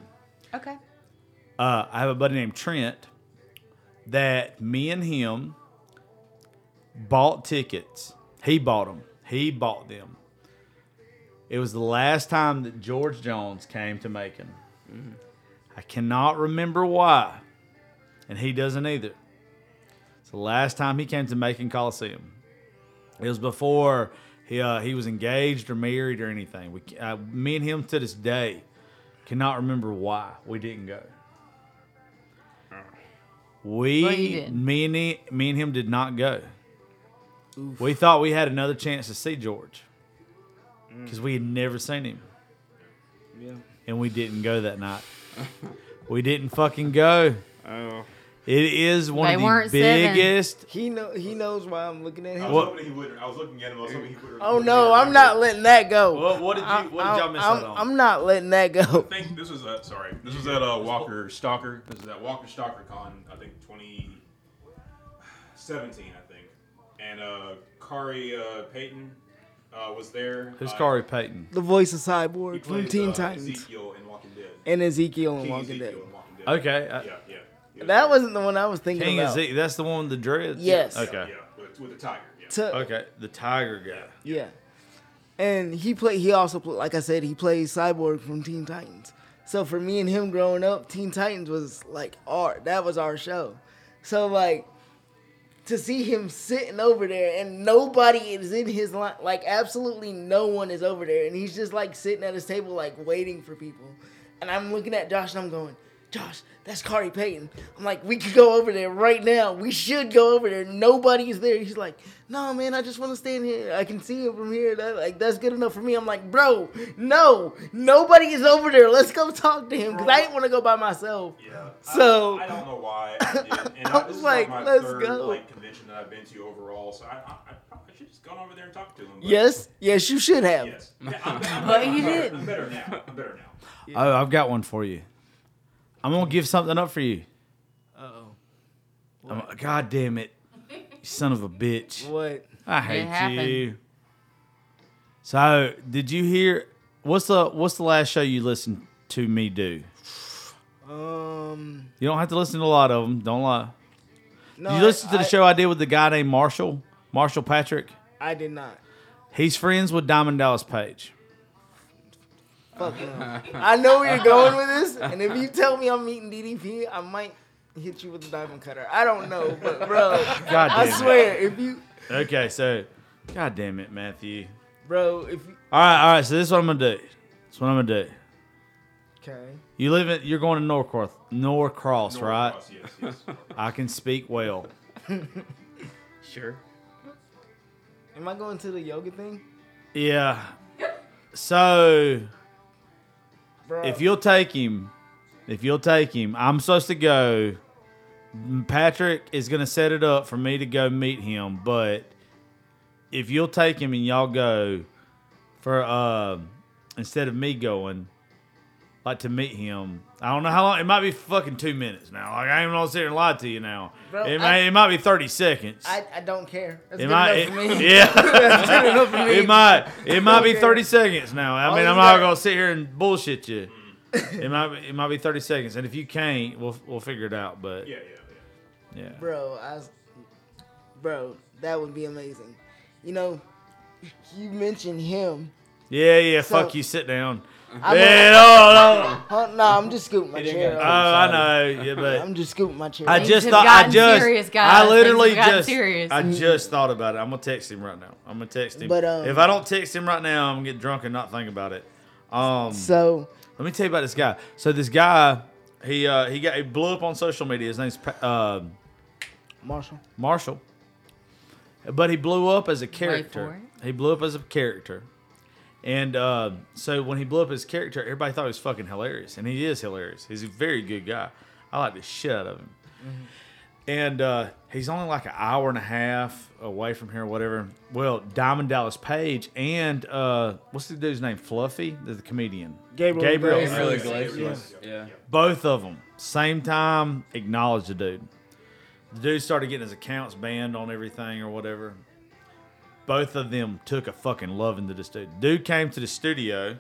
Okay. Uh, I have a buddy named Trent that me and him bought tickets. He bought them. He bought them. It was the last time that George Jones came to Macon. I cannot remember why, and he doesn't either. It's the last time he came to Macon Coliseum. It was before he uh, he was engaged or married or anything. We, uh, me and him to this day cannot remember why we didn't go. We, But you did. me and he, me and him did not go. We thought we had another chance to see George because we had never seen him, Yeah. and we didn't go that night. we didn't fucking go. Oh. It is one They of the weren't seven. biggest. He know he knows why I'm looking at I him. was What- hoping he would. I was looking at him. I was hoping he would. Oh no, I'm not letting that go. What, what did you? I- What did y'all miss I'm, out on? I'm not letting that go. I go. think this was at sorry. This was at uh, Walker Stalker. This is at Walker Stalker Con. I think 2017. I think, and uh, Khary uh, Payton uh, was there. Who's Uh, Corey Payton? The voice of He Cyborg from plays, Teen uh, Titans Ezekiel in Walking Dead. and Ezekiel and King Walking Ezekiel Dead. in Walking Dead. Okay, Yeah, yeah. Was That there. wasn't the one I was thinking King about. Zeke. That's the one with the dreads. Yes. Okay. Yeah, with, with the tiger. Yeah. To- Okay. The tiger guy. Yeah. And he play. He also play, like I said, he plays Cyborg from Teen Titans. So for me and him growing up, Teen Titans was like our that was our show. So like to see him sitting over there and nobody is in his line, like absolutely no one is over there, and he's just like sitting at his table like waiting for people. And I'm looking at Josh and I'm going, Josh, that's Khary Payton. I'm like, we could go over there right now. We should go over there. Nobody is there. He's like, no, man, I just want to stand here. I can see him from here. That, like, that's good enough for me. I'm like, bro, no, nobody is over there. Let's go talk to him because I didn't want to go by myself. Yeah. So- I, I don't know why I did. And I I, this was is like, like, my let's third go. like convention that I've been to overall. So I, I, I probably should just gone over there and talked to him. but- Yes, yes, you should have. Yes. Yeah, I'm, I'm, But better, you I'm didn't. I'm better now. I'm better now. Oh, I've got one for you. I'm gonna give something up for you. Uh-oh. I'm, God damn it, you son of a bitch! What? I hate happened. you. So, did you hear? What's the What's the last show you listened to me do? Um, You don't have to listen to a lot of them. Don't lie. no, Did you listen to the I- show I did with the guy named Marshall? Marshall Patrick. I did not. He's friends with Diamond Dallas Page. Fuck no. I know where you're going with this, and if you tell me I'm meeting DDP, I might hit you with the diamond cutter. I don't know, but bro, God I damn it. swear, if you, Okay, so, God damn it, Matthew. bro, if you, All right, all right. So this is what I'm gonna do. This is what I'm gonna do. okay, You live in. You're going to Norcross, Norcross, right? Norcross, Yes, yes. I can speak well. Sure. am I going to the yoga thing, Yeah. So bro? if you'll take him, if you'll take him, I'm supposed to go. Patrick is gonna set it up for me to go meet him, but if you'll take him and y'all go for uh instead of me going, like to meet him. I don't know how long. It might be fucking two minutes now. Like I ain't gonna sit here and lie to you now. Bro, it I- may. it might be thirty seconds. I, I don't care. That's it good might. enough for me. yeah. That's good enough for me. It might it might be Okay. thirty seconds now. I All mean, I'm not got- gonna sit here and bullshit you. It might be, it might be thirty seconds, and if you can't, we'll we'll figure it out. But Yeah, yeah, yeah. yeah, bro. I, was- bro, that would be amazing. You know, you mentioned him. Yeah, yeah. So- fuck you. Sit down. I'm yeah, no, no. Huh, nah, I'm just scooting my chair. Oh, up. I know. Yeah, but I'm just scooting my chair. I. Things just have thought I gotten just serious, guys. I Things literally have gotten just serious. I just thought about it. I'm gonna text him right now. I'm gonna text him. But, um, if I don't text him right now, I'm gonna get drunk and not think about it. Um, So, let me tell you about this guy. So this guy, he uh, he got he blew up on social media. His name's uh, Marshall. Marshall, but he blew up as a for character. He blew up as a character, and uh, so when he blew up as a character, everybody thought he was fucking hilarious, and he is hilarious. He's a very good guy. I like the shit out of him. And uh, he's only like an hour and a half away from here, or whatever. Well, Diamond Dallas Page and uh, what's the dude's name? Fluffy, the, the comedian. Gabriel Gabriel. Iglesias. Really Iglesias. Iglesias. Yeah. Both of them, same time, acknowledged the dude. The dude started getting his accounts banned on everything or whatever. Both of them took a fucking love into this dude. Dude came to the studio.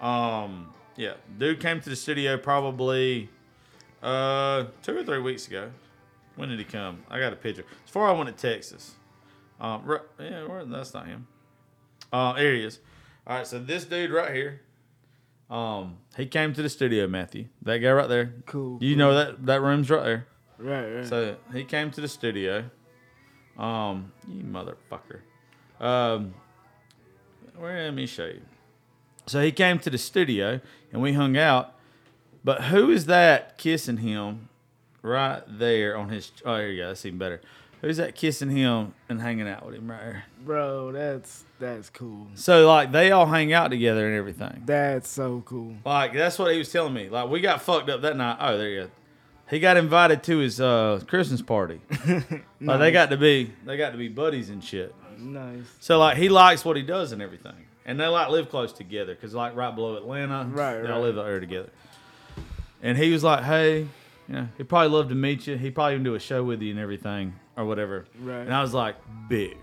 Um, yeah, dude came to the studio probably uh two or three weeks ago. When did he come? I got a picture. It's before I went to Texas. Um, ri- yeah, where, that's not him. Uh, there he is. All right, so this dude right here. Um, he came to the studio, Matthew. That guy right there. Cool. You know that that room's right there. Right, right. So he came to the studio. Um, you motherfucker. Um, where let me show you. So he came to the studio and we hung out. But who is that kissing him right there on his? Oh, here you go. That's even better. Who's that kissing him and hanging out with him right here? Bro, that's that's cool. So like they all hang out together and everything. That's so cool. Like that's what he was telling me. Like we got fucked up that night. Oh, there you go. He got invited to his uh, Christmas party. Like they got to be they got to be buddies and shit. Nice. So like he likes what he does and everything, and they like live close together because like right below Atlanta, Right, They all right. live out there together. And he was like, "Hey, you know, he'd probably love to meet you. He'd probably even do a show with you and everything or whatever." Right. And I was like, "Bitch."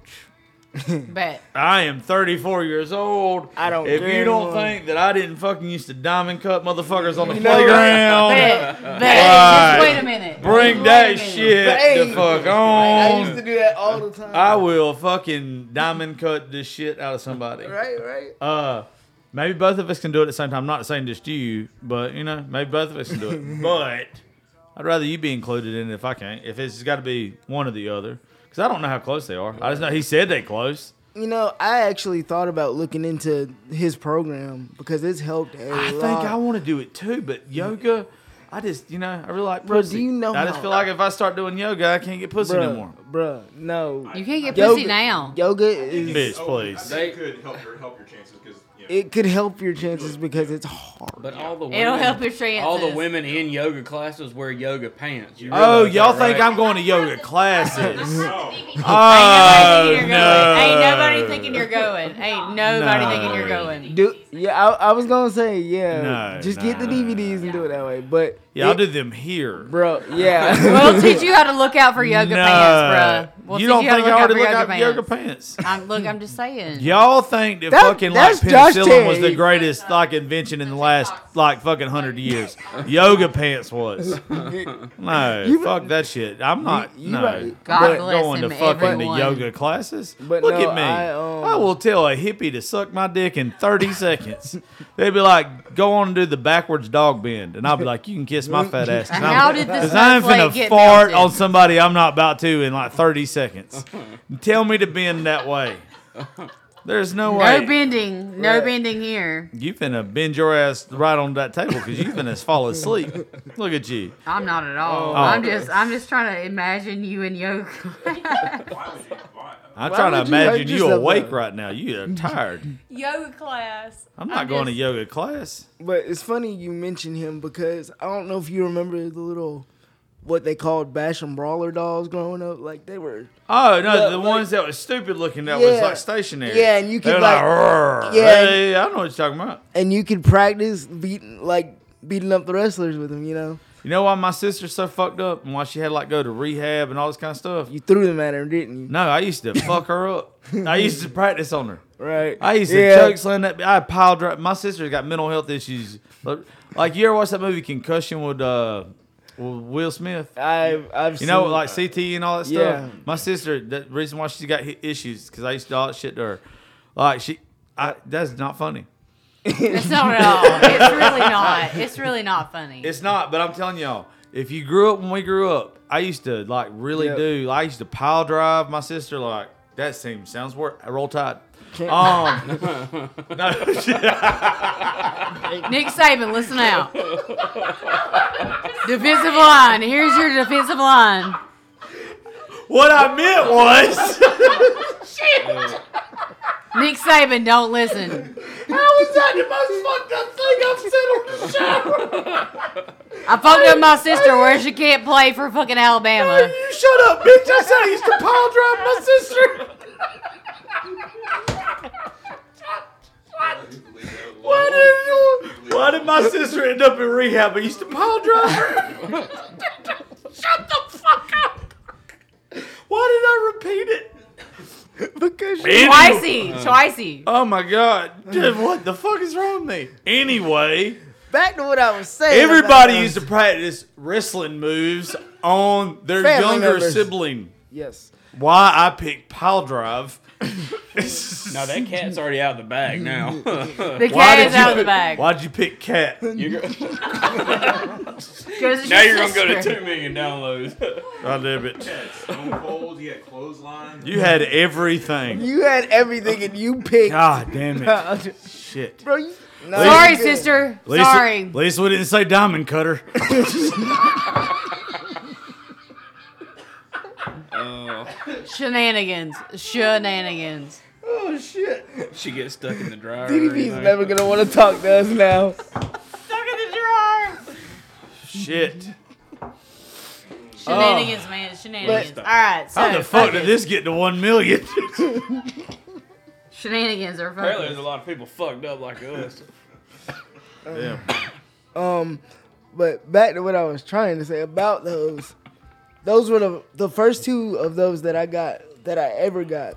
Bet. I am 34 years old. I don't If care you don't anymore. think that I didn't fucking used to diamond cut motherfuckers on the You know playground, Bet. Bet. Right. Wait a minute. bring Just that minute. shit Hey. the fuck I used to do that all the time. I will fucking diamond cut this shit out of somebody. right, right. Uh, maybe both of us can do it at the same time. I'm Not saying just you, but you know, maybe both of us can do it. but I'd rather you be included in it if I can't. If it's got to be one or the other, because I don't know how close they are. I just know he said they close. You know, I actually thought about looking into his program because it's helped a I lot. I think I want to do it too, but yoga, I just you know I really like Bro, pussy. do you know I just how- feel like if I start doing yoga, I can't get pussy bruh, anymore. bruh, no. You can't get Yoga- pussy now. Yoga is Bitch, please. They- could help your help your chances because you know, it could help your chances because it's hard. But all the women, It'll help your chances. all the women in yoga classes wear yoga pants. You Oh, y'all that, think right? I'm going to yoga classes? Ain't oh nobody thinking you're going. Ain't no! Nobody going. Ain't nobody No. thinking you're going. Do yeah, I, I was gonna say yeah. No, just no, get the DVDs and do it that way. But Yeah, I'll do them here. bro. Yeah, We'll teach you how to look out for yoga no. pants, bro. We'll you teach don't you how to think I look out already for look yoga out for pants. yoga pants? I'm, look, I'm just saying. Y'all think that, That- fucking like that's Josh penicillin was the greatest like invention in the last like fucking hundred years? yoga pants was. No, You- fuck that shit. I'm not. you no. right. God bless going to fucking everyone. the yoga classes. But Look no, at me. I, I, um, will tell a hippie to suck my dick in 30 seconds. They'd be like, go on and do the backwards dog bend. And I'd be like, you can kiss my fat ass. How did the Because I'm snowflake finna get fart melted? on somebody I'm not about to in like 30 seconds. Tell me to bend that way. There's no, way. No bending. No Right. bending here. You finna bend your ass right on that table because you finna fall asleep. Look at you. I'm not at all. Oh. I'm just I'm just trying to imagine you in yoga. Why would you, why? I'm Why trying to would you hurt imagine you yourself, awake though? right now. You are tired. yoga class. I'm not going to yoga class. But it's funny you mention him because I don't know if you remember the little what they called bash and brawler dolls growing up. Like they were Oh no, Yeah, the like- ones that was stupid looking that was Yeah. like stationary. Yeah, and you They could, were like- "Rrr." yeah. Hey, I know what you're talking about. and you could practice beating like beating up the wrestlers with them, you know. You know why my sister's so fucked up and why she had to like go to rehab and all this kind of stuff? You threw them at her, didn't you? No, I used to fuck her up. I used to practice on her. Right. I used to Yeah. choke slam that. I piled her. My sister's got mental health issues. Like you ever watch that movie Concussion with uh, Well, Will Smith. I've I've You know, like CT and all that stuff. Yeah. My sister, the reason why she got issues because I used to do all that shit to her. Like she, I that's not funny. It's not at all. It's really not. It's really not funny. It's not, but I'm telling y'all, if you grew up when we grew up, I used to like really Yep. do. I used to pile drive my sister. Like that seems sounds work. Roll Tide. Um, no, Nick Saban, listen out. defensive line. Here's your defensive line. what I meant was, Nick Saban, don't listen. how was that the most fucked up thing I've said on the show? I fucked up my sister where she can't play for fucking Alabama. You shut up, bitch! I said I used to pile drive my sister. Why did you, Why did my sister end up in rehab? I used to pile drive her. Shut the fuck up! Why did I repeat it? Because you- Twicey, Twicey. Oh my god! Dude, what the fuck is wrong with me? Anyway, back to what I was saying. everybody about, used to practice wrestling moves on their Family younger members. sibling. Yes. Why I picked pile drive? Now that cat's already out of the bag now. The Why cat did is you out of the pick- bag. Why'd you pick cat? You're go- 'Cause it's now your you're gonna go to sister. two million downloads. I damn it! Stone Cold, you had clothesline. You had everything. You had everything and you picked. God damn it! Shit. Bro, you, no, Sorry, you're good. sister. At least, Sorry. At least we didn't say diamond cutter. Oh, Shenanigans. Shenanigans. Oh shit. she gets stuck in the dryer. or DDP's never gonna want to talk to us now. Stuck in the drawer. Shit. Shenanigans, man. Shenanigans. All right. So How the fuck did this get to one million? Shenanigans are Apparently, there's a lot of people fucked up like us. yeah. Um, but back to what I was trying to say about those. Those were the the first two of those that I got that I ever got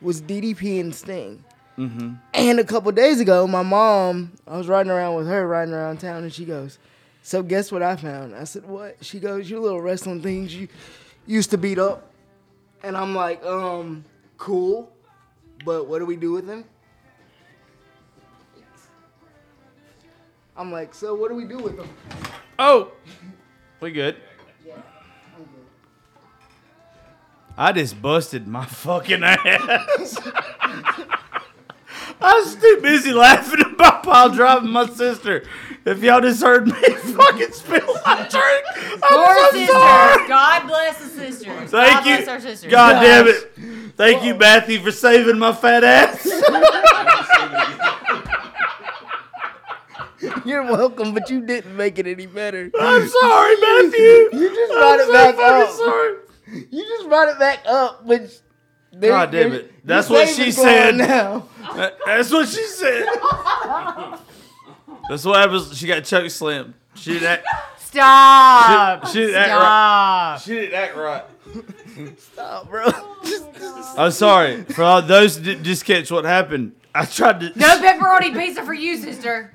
was DDP and Sting. Mm-hmm. And a couple days ago, my mom, I was riding around with her, riding around town, and she goes, "So guess what I found?" I said, "What?" She goes, "Your little wrestling things you used to beat up." And I'm like, "Um, cool, but what do we do with them?" I'm like, "So what do we do with them?" Oh, we good. I just busted my fucking ass. I was too busy laughing about pile driving my sister. If y'all just heard me fucking spill my drink, Poor I'm so sister. sorry. God bless the sisters. Thank God you. bless our sisters. God damn it. Thank you, Matthew, for saving my fat ass. You're welcome, but you didn't make it any better. I'm sorry, Matthew. You just I'm brought it so back fucking up. sorry. You just brought it back up, but there- God damn it. That's what save she said. Now. That's what she said. That's what happens. She got choke slammed. She didn't act, Stop. She- she didn't act right. Stop. she didn't act right. Stop, bro. Just- oh, just- I'm sorry. For all those that didn't just catch what happened, I tried to. No pepperoni pizza for you, sister.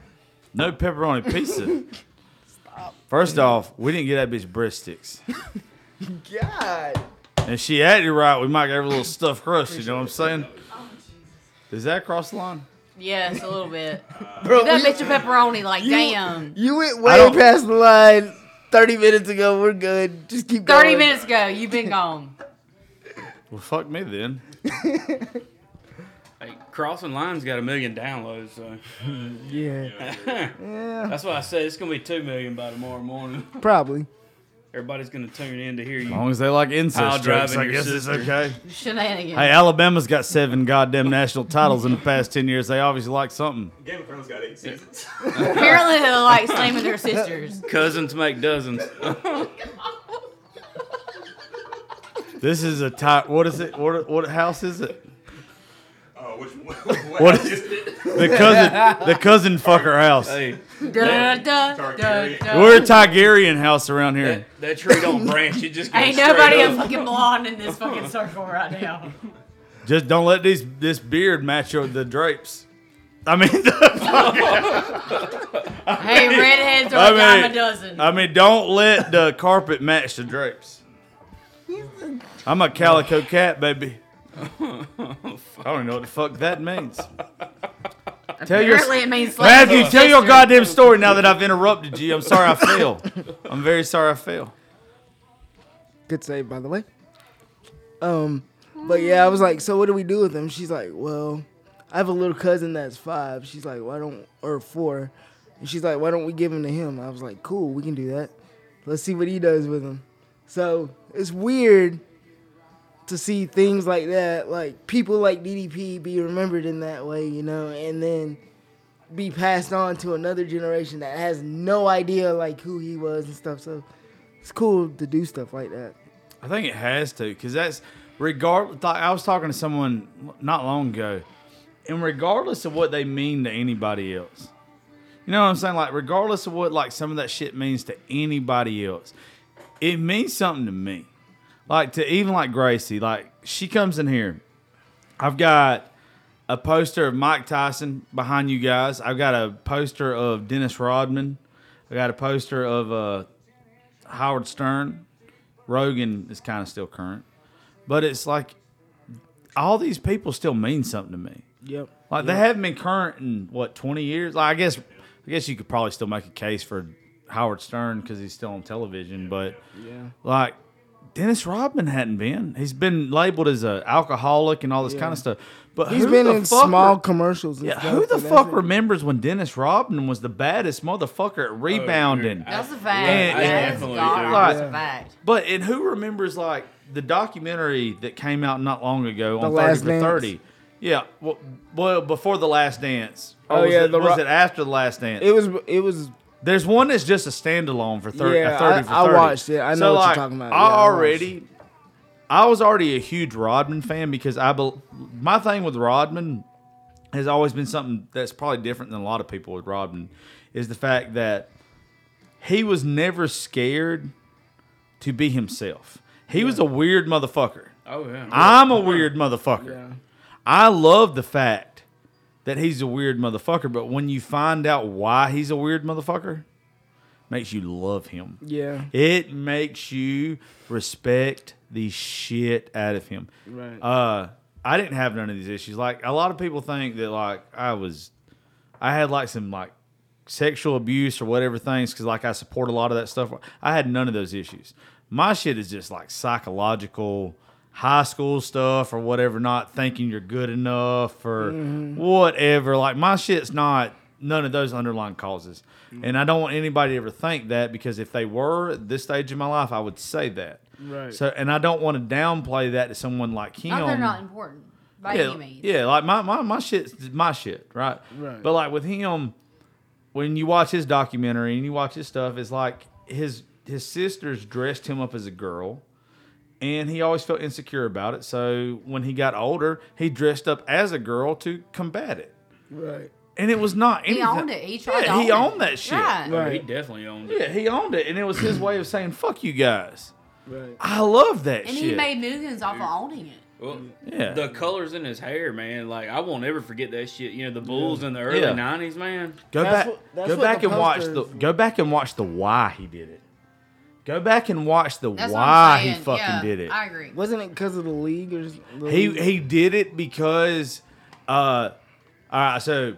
No pepperoni pizza. Stop. First off, we didn't get that bitch breadsticks. God. And she acted right. We might get her a little stuffed crust. You know what I'm saying? Does that cross the line? Yes, a little bit. Bro, That you, bitch of pepperoni, like you- damn. you went I way don't- past the line 30 minutes ago. We're good. Just keep going. Thirty minutes ago, you've been gone. Well, fuck me then. Hey, Crossing Lines got a million downloads, so Yeah. Yeah. that's why I said it's gonna be two million by tomorrow morning. Probably. Everybody's gonna tune in to hear you. As long as they like Pile incest jokes, driving I your guess it's sister. okay. Shenanigans. Hey, Alabama's got seven goddamn national titles in the past ten years. They obviously like something. Game of Thrones got eight seasons. Apparently, they like slamming their sisters. Cousins make dozens. This is a tie. What is it? What what house is it? Which what, What house is- is it? The cousin, the cousin fucker house. hey, Da, da, da, Targaryen. da. We're a Tigerian house around here. that, that tree don't branch. It just goes Ain't straight nobody a up. fucking blonde in this fucking circle right now. Just don't let these this beard match your, the drapes. I mean, Hey, redheads are I a dime a dozen. I mean, don't let the carpet match the drapes. I'm a calico cat, baby. I don't even know what the fuck that means. Tell your Apparently, it means slave Matthew, your tell your sister. goddamn story now that I've interrupted you. I'm sorry I fail. I'm very sorry I fail. Good save, by the way. Um, but yeah, I was like, so what do we do with him? She's like, well, I have a little cousin that's five. She's like, why don't or four? And she's like, why don't we give him to him? I was like, cool, we can do that. Let's see what he does with him. So it's weird to see things like that, like people like DDP be remembered in that way, you know, and then be passed on to another generation that has no idea like who he was and stuff. So it's cool to do stuff like that. I think it has to, because that's regardless. I was talking to someone not long ago, and regardless of what they mean to anybody else, you know what I'm saying? Like regardless of what like some of that shit means to anybody else, it means something to me. Like to even like Gracie, like she comes in here. I've got a poster of Mike Tyson behind you guys. I've got a poster of Dennis Rodman. I got a poster of uh, Howard Stern. Rogan is kind of still current, but it's like all these people still mean something to me. Yep. Like they haven't been current in what twenty years. Like I guess, I guess you could probably still make a case for Howard Stern because he's still on television. But Yeah. like Dennis Rodman hadn't been. He's been labeled as a alcoholic and all this kind of stuff. But he's been in small re- commercials. And yeah, stuff, who the fuck it. remembers when Dennis Rodman was the baddest motherfucker at rebounding? That's a fact. Yeah, that yeah. is Definitely, God, that's Yeah. a fact. But and who remembers like the documentary that came out not long ago on The Thirty for Thirty? Yeah, well, well, before the Last Dance. Oh, was yeah, it, the was Ro- it after the Last Dance? It was. It was. There's one that's just a standalone for 30, Yeah, a 30 I- for I 30. watched it. I know so, what you're talking about. I Yeah, I already, I was already a huge Rodman fan because I, bel my thing with Rodman has always been something that's probably different than a lot of people with Rodman is the fact that he was never scared to be himself. He was a weird motherfucker. Oh yeah. I'm a weird motherfucker. Yeah. I love the fact that he's a weird motherfucker, but when you find out why he's a weird motherfucker, makes you love him. Yeah. It makes you respect the shit out of him. Right. Uh, I didn't have none of these issues. Like a lot of people think that like I was, I had like some like sexual abuse or whatever things because like I support a lot of that stuff. I had none of those issues. My shit is just like psychological, high school stuff or whatever. Not thinking you're good enough or mm-hmm. whatever. Like my shit's not none of those underlying causes. Mm. And I don't want anybody to ever think that because if they were at this stage of my life, I would say that. Right. So, and I don't want to downplay that to someone like him. Not they're not important by yeah, any means. yeah, like my my my shit's my shit, right? Right. But like with him, when you watch his documentary and you watch his stuff, it's like his his sisters dressed him up as a girl, and he always felt insecure about it. So when he got older, he dressed up as a girl to combat it, Right. and it was not anything. He owned it. He tried Yeah, to he own owned it. that shit. Yeah. Oh, he definitely owned it. Yeah, he owned it, and it was his way of saying "fuck you guys." Right. I love that And shit. he made millions off of owning it. Well, Yeah. the colors in his hair, man. Like I won't ever forget that shit. You know, the Bulls in the early Yeah. '90s, man. Go That's back. what- go back and watch the. Go back and watch the why he did it. Go back and watch the That's why he fucking yeah, did it. I agree. Wasn't it because of the league or? the He league? he did it because. Uh, all right, so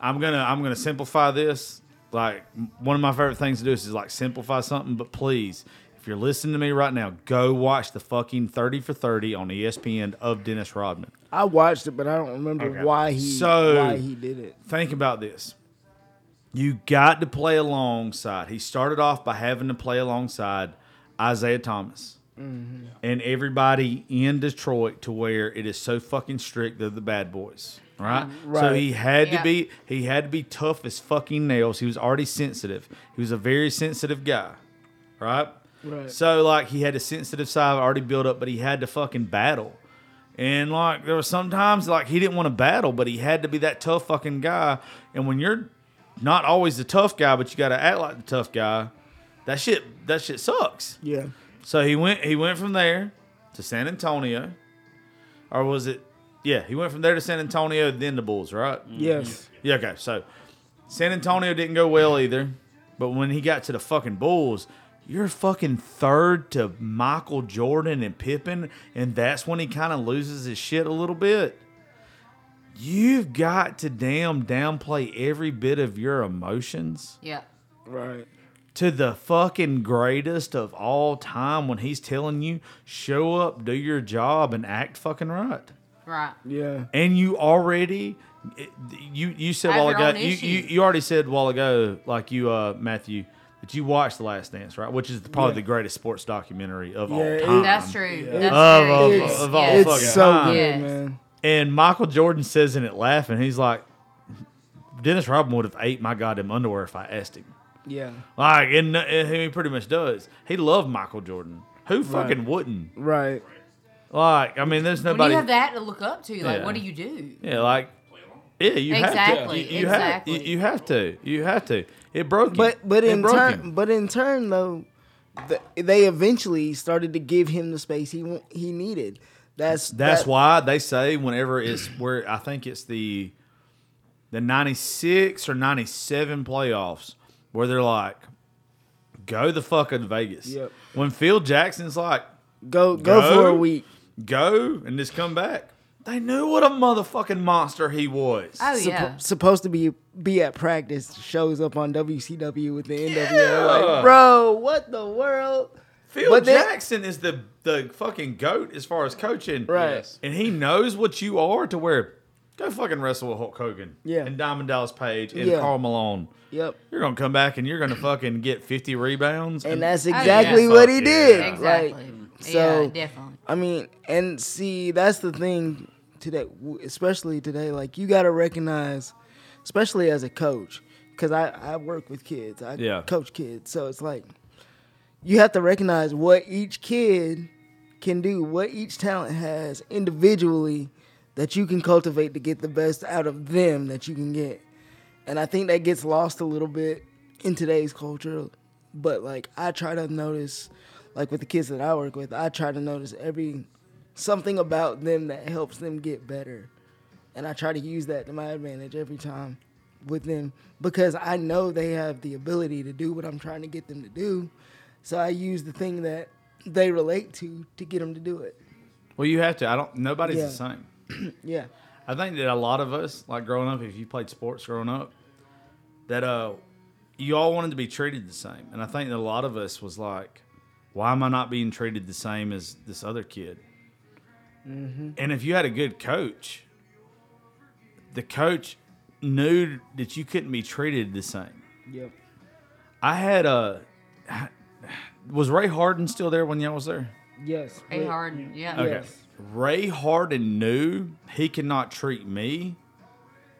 I'm gonna I'm gonna simplify this. Like one of my favorite things to do is like simplify something. But please, if you're listening to me right now, go watch the fucking Thirty for Thirty on ESPN of Dennis Rodman. I watched it, but I don't remember Okay. why he So- why he did it. think about this. You got to play alongside. He started off by having to play alongside Isiah Thomas mm-hmm. and everybody in Detroit to where it is so fucking strict. They're the bad boys, right? So he had Yeah. to be he had to be tough as fucking nails. He was already sensitive. He was a very sensitive guy, right? Right. So like he had a sensitive side already built up, but he had to fucking battle. And like there were sometimes like he didn't want to battle, but he had to be that tough fucking guy. And when you're not always the tough guy, but you got to act like the tough guy, that shit that shit sucks. Yeah. So he went he went from there to San Antonio, or was it? Yeah, he went from there to San Antonio, then the Bulls, right? Mm-hmm. Yes. Yeah, okay. So San Antonio didn't go well either. But when he got to the fucking Bulls, you're fucking third to Michael Jordan and Pippen, and that's when he kind of loses his shit a little bit. You've got to damn downplay every bit of your emotions Yeah. Right. to the fucking greatest of all time when he's telling you, show up, do your job, and act fucking right Right. Yeah. and you already you you said a while ago you, you you already said a while ago like you uh Matthew that you watched The Last Dance right which is probably Yeah. the greatest sports documentary of Yeah, all it- time That's true. That's Of- very of- true. It's, of all Yes. it's fucking so time. good, Yes. man. And Michael Jordan says in it laughing he's like Dennis Rodman would have ate my goddamn underwear if I asked him Yeah. like and, uh, and he pretty much does he loved Michael Jordan who fucking wouldn't Right. like I mean there's When nobody you have that to look up to, like, Yeah. what do you do? Yeah, like yeah, you Exactly, have to. You, you Have, you, you have to. You have to. It broke you. But but It in broke turn, him. but in turn though, the, they eventually started to give him the space he wa- he needed. That's That's that- why they say whenever it's where I think it's the the '96 or '97 playoffs where they're like, go the fuck in Vegas. Yep. When Phil Jackson's like, Go go, Go. for a week. go and just come back. They knew what a motherfucking monster he was. Oh Suppo- yeah. supposed to be be at practice, shows up on WCW with the NWO. Yeah. Like, bro, what the world? Phil but then- Jackson is the the fucking goat as far as coaching. Right. Yes. And he knows what you are to where go fucking wrestle with Hulk Hogan. Yeah. And Diamond Dallas Page and Yeah. Karl Malone. Yep. You're gonna come back and you're gonna fucking get 50 rebounds. And Oh, that's yeah. exactly Fuck what he yeah. did. Exactly. Like, so yeah, definitely. I mean, and see, that's the thing today, especially today. Like, you got to recognize, especially as a coach, because I, I work with kids, I Yeah. coach kids. So it's like, you have to recognize what each kid can do, what each talent has individually that you can cultivate to get the best out of them that you can get. And I think that gets lost a little bit in today's culture. But like I try to notice, like with the kids that I work with, I try to notice every something about them that helps them get better. And I try to use that to my advantage every time with them because I know they have the ability to do what I'm trying to get them to do. So I use the thing that they relate to to get them to do it. well, you have to. I don't. Nobody's Yeah. the same. Yeah. I think that a lot of us, like growing up, if you played sports growing up, that uh, you all wanted to be treated the same. And I think that a lot of us was like, why am I not being treated the same as this other kid? And if you had a good coach, the coach knew that you couldn't be treated the same. Yep. I had a. Was Ray Harden still there when y'all was there? Yes. Ray but- Harden. Yeah. Okay. Yes. Ray Harden knew he could not treat me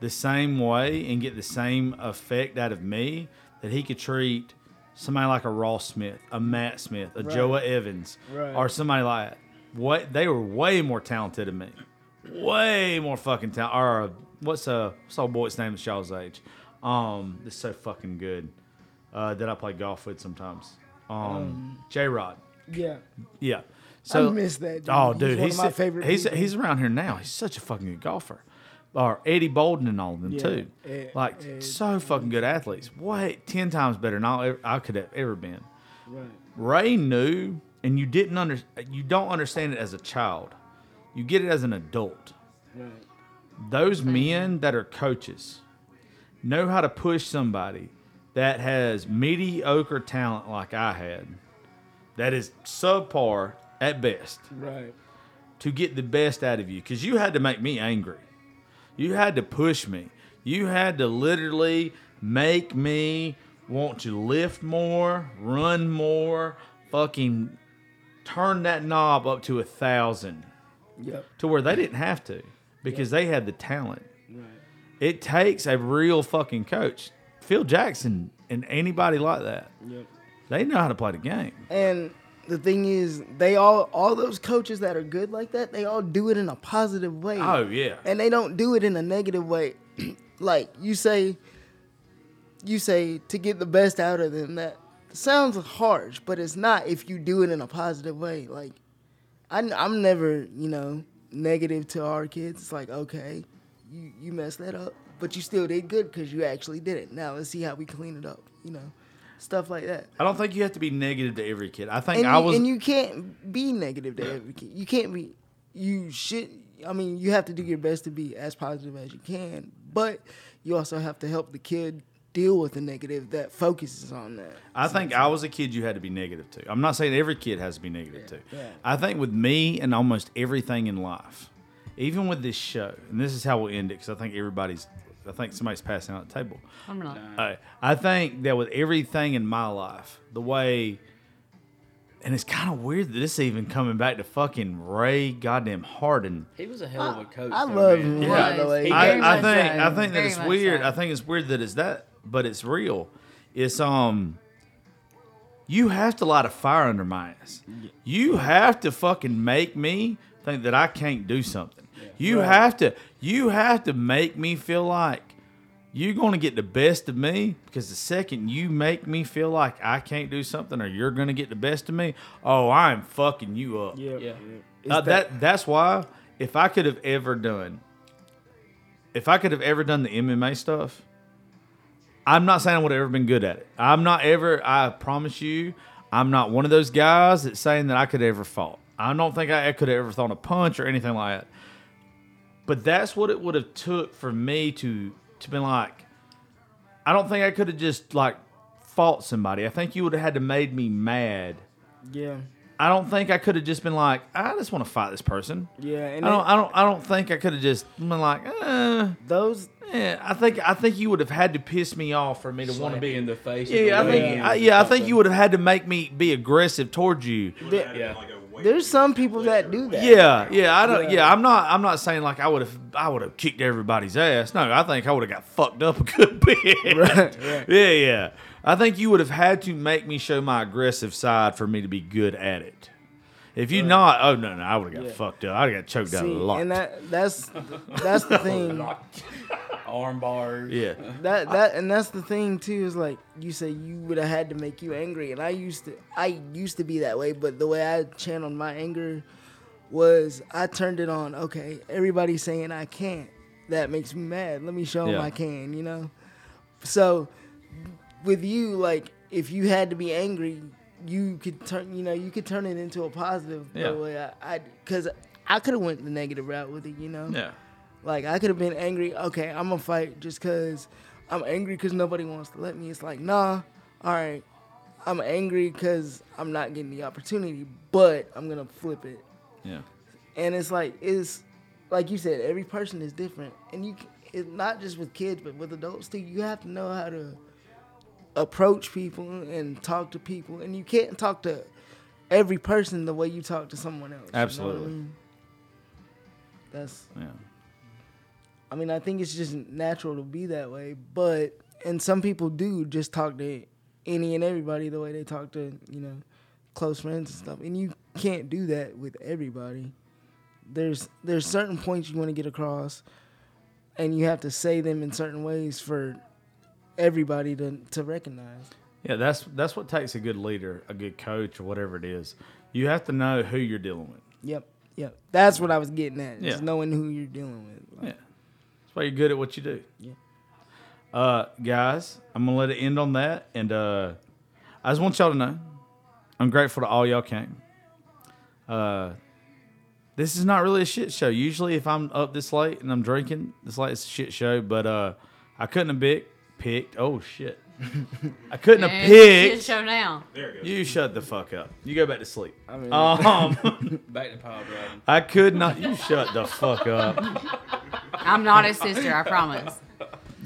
the same way and get the same effect out of me that he could treat somebody like a Ross Smith, a Matt Smith, a Joa Evans, Right. or somebody like that. What they were way more talented than me, way more fucking talented. Or uh, what's uh what's old boy's name at y'all's age? Um, that's so fucking good. Uh, that I play golf with sometimes. Um, J Rod. Yeah. Yeah. So I miss that dude. Oh, He's dude, one he's of my favorite He's people. he's around here now. He's such a fucking good golfer. Or Eddie Bolden and all of them Yeah, too. Ed- like Ed- so fucking good athletes. Way ten times better than I, ever, I could have ever been. Right. Ray knew, and you didn't under you don't understand it as a child. You get it as an adult. Right. Those men that are coaches know how to push somebody that has mediocre talent like I had, that is subpar at best Right. to get the best out of you because you had to make me angry. You had to push me. You had to literally make me want to lift more, run more, fucking turn that knob up to a thousand Yep. to where they didn't have to because they had the talent. Right. It takes a real fucking coach. Phil Jackson and anybody like that, Yep. they know how to play the game. And the thing is, they all all those coaches that are good like that, they all do it in a positive way. Oh yeah. and they don't do it in a negative way. like you say, you say to get the best out of them. That sounds harsh, but it's not if you do it in a positive way. Like I, am never, you know, negative to our kids. It's like, okay, you you messed that up, but you still did good because you actually did it. Now let's see how we clean it up. You know, stuff like that. I don't think you have to be negative to every kid. I think And, I you, was. and you can't be negative to every kid. You can't be. You should. I mean, you have to do your best to be as positive as you can, but you also have to help the kid deal with the negative that focuses on that. I think I was a kid you had to be negative to. I'm not saying every kid has to be negative to. Yeah. I think with me and almost everything in life, even with this show, and this is how we'll end it because I think everybody's, I think somebody's passing out the table. I'm not. I, I think that with everything in my life, the way, and it's kind of weird that this is even coming back to fucking Ray goddamn Harden. He was a hell of a coach. I though, love man. him. Yeah. by the way. He I, I think so. I think that Very it's weird. so. I think it's weird that it's that, but it's real. It's um, you have to light a fire under my ass. You have to fucking make me think that I can't do something. You have to you have to make me feel like you're going to get the best of me because the second you make me feel like I can't do something or you're going to get the best of me, oh, I'm fucking you up. Yeah. Yeah. It's Uh, that that's why if I could have ever done, if I could have ever done the MMA stuff, I'm not saying I would have ever been good at it. I'm not ever. I promise you, I'm not one of those guys that's saying that I could ever fought. I don't think I could have ever thrown a punch or anything like that. But that's what it would have took for me to to be like. I don't think I could have just like fought somebody. I think you would have had to made me mad. Yeah. I don't think I could have just been like, I just want to fight this person. Yeah. And I don't. it- I don't. I don't think I could have just been like, uh, those yeah. I think. I think you would have had to piss me off for me to want to be in the face. Yeah, I with the think. wind I, yeah, I think you would have had to make me be aggressive towards you. There- Yeah. Yeah. there's some people that do that. Yeah, yeah. I don't. Yeah. Yeah, I'm not. I'm not saying like I would have. I would have kicked everybody's ass. No, I think I would have got fucked up a good bit. Right, right. Yeah, yeah. I think you would have had to make me show my aggressive side for me to be good at it. If you not, oh no, no, I would have got Yeah. fucked up. I'd have got choked out See, a lot. and that that's that's the thing. arm bars. yeah. That that and that's the thing too is like you say you would have had to make you angry and I used to I used to be that way but the way I channeled my anger was I turned it on okay everybody's saying I can't that makes me mad let me show them Yeah. I can you know so with you like if you had to be angry you could turn you know you could turn it into a positive Yeah. way I because I, could have went the negative route with it you know Yeah. like I could have been angry. Okay, I'm gonna fight just cause I'm angry because nobody wants to let me. It's like nah. All right, I'm angry because I'm not getting the opportunity, but I'm gonna flip it. Yeah. And it's like it's like you said, every person is different, and you it's not just with kids, but with adults too. You have to know how to approach people and talk to people, and you can't talk to every person the way you talk to someone else. you know I Absolutely. mean? That's Yeah. I mean, I think it's just natural to be that way, but and some people do just talk to any and everybody the way they talk to you know close friends and stuff, and you can't do that with everybody. There's there's certain points you want to get across, and you have to say them in certain ways for everybody to to recognize. Yeah, that's that's what takes a good leader, a good coach, or whatever it is. You have to know who you're dealing with. Yep, yep. That's what I was getting at. Yeah. Just knowing who you're dealing with. Yeah, that's why you're good at what you do. Yeah. Uh, guys, I'm gonna let it end on that, and uh, I just want y'all to know, I'm grateful to all y'all came. Uh, this is not really a shit show. Usually, if I'm up this late and I'm drinking this late, it's a shit show. But uh, I couldn't have picked. Picked. Oh shit! I couldn't have picked. show now. There it goes. You shut the fuck up. You go back to sleep. I mean, Um, Back to pile driving. I could not. You shut the fuck up. I'm not his sister, I promise.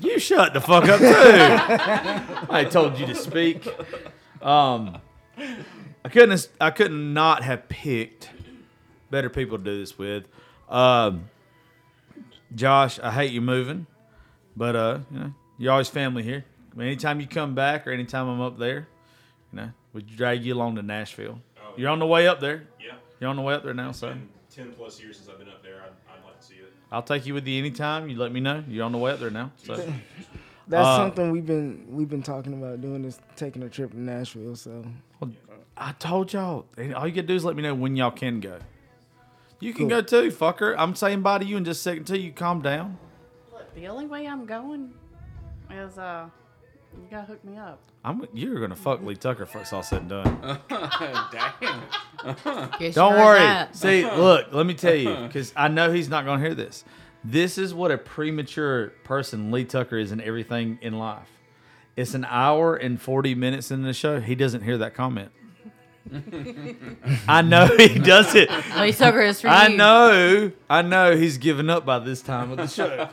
You shut the fuck up too. I told you to speak. Um, I couldn't. have- I couldn't not have picked better people to do this with. Um, Josh, I hate you moving, but uh, you know, you're always family here. I mean, anytime you come back or anytime I'm up there, you know, we drag you along to Nashville. Oh, You're on the way up there. Yeah. You're on the way up there now, It's so 10 plus years since I've been up there. I'd, I'd like to see it. I'll take you with you anytime. You let me know. You're on the way up there now. So. that's uh, something we've been we've been talking about doing is taking a trip to Nashville. So I told y'all. All you gotta do is let me know when y'all can go. You can go too, fucker. I'm saying bye to you in just a second till you calm down. Look, the only way I'm going is uh, you gotta hook me up. I'm you're gonna fuck Lee Tucker for it's all said and done. Damn. Yes, Don't sure worry. is that. See, look, let me tell you, because I know he's not gonna hear this. This is what a premature person Lee Tucker is in everything in life. It's an hour and forty minutes in the show. He doesn't hear that comment. I know he doesn't. Lee Tucker is for I you. know, I know he's given up by this time of the show.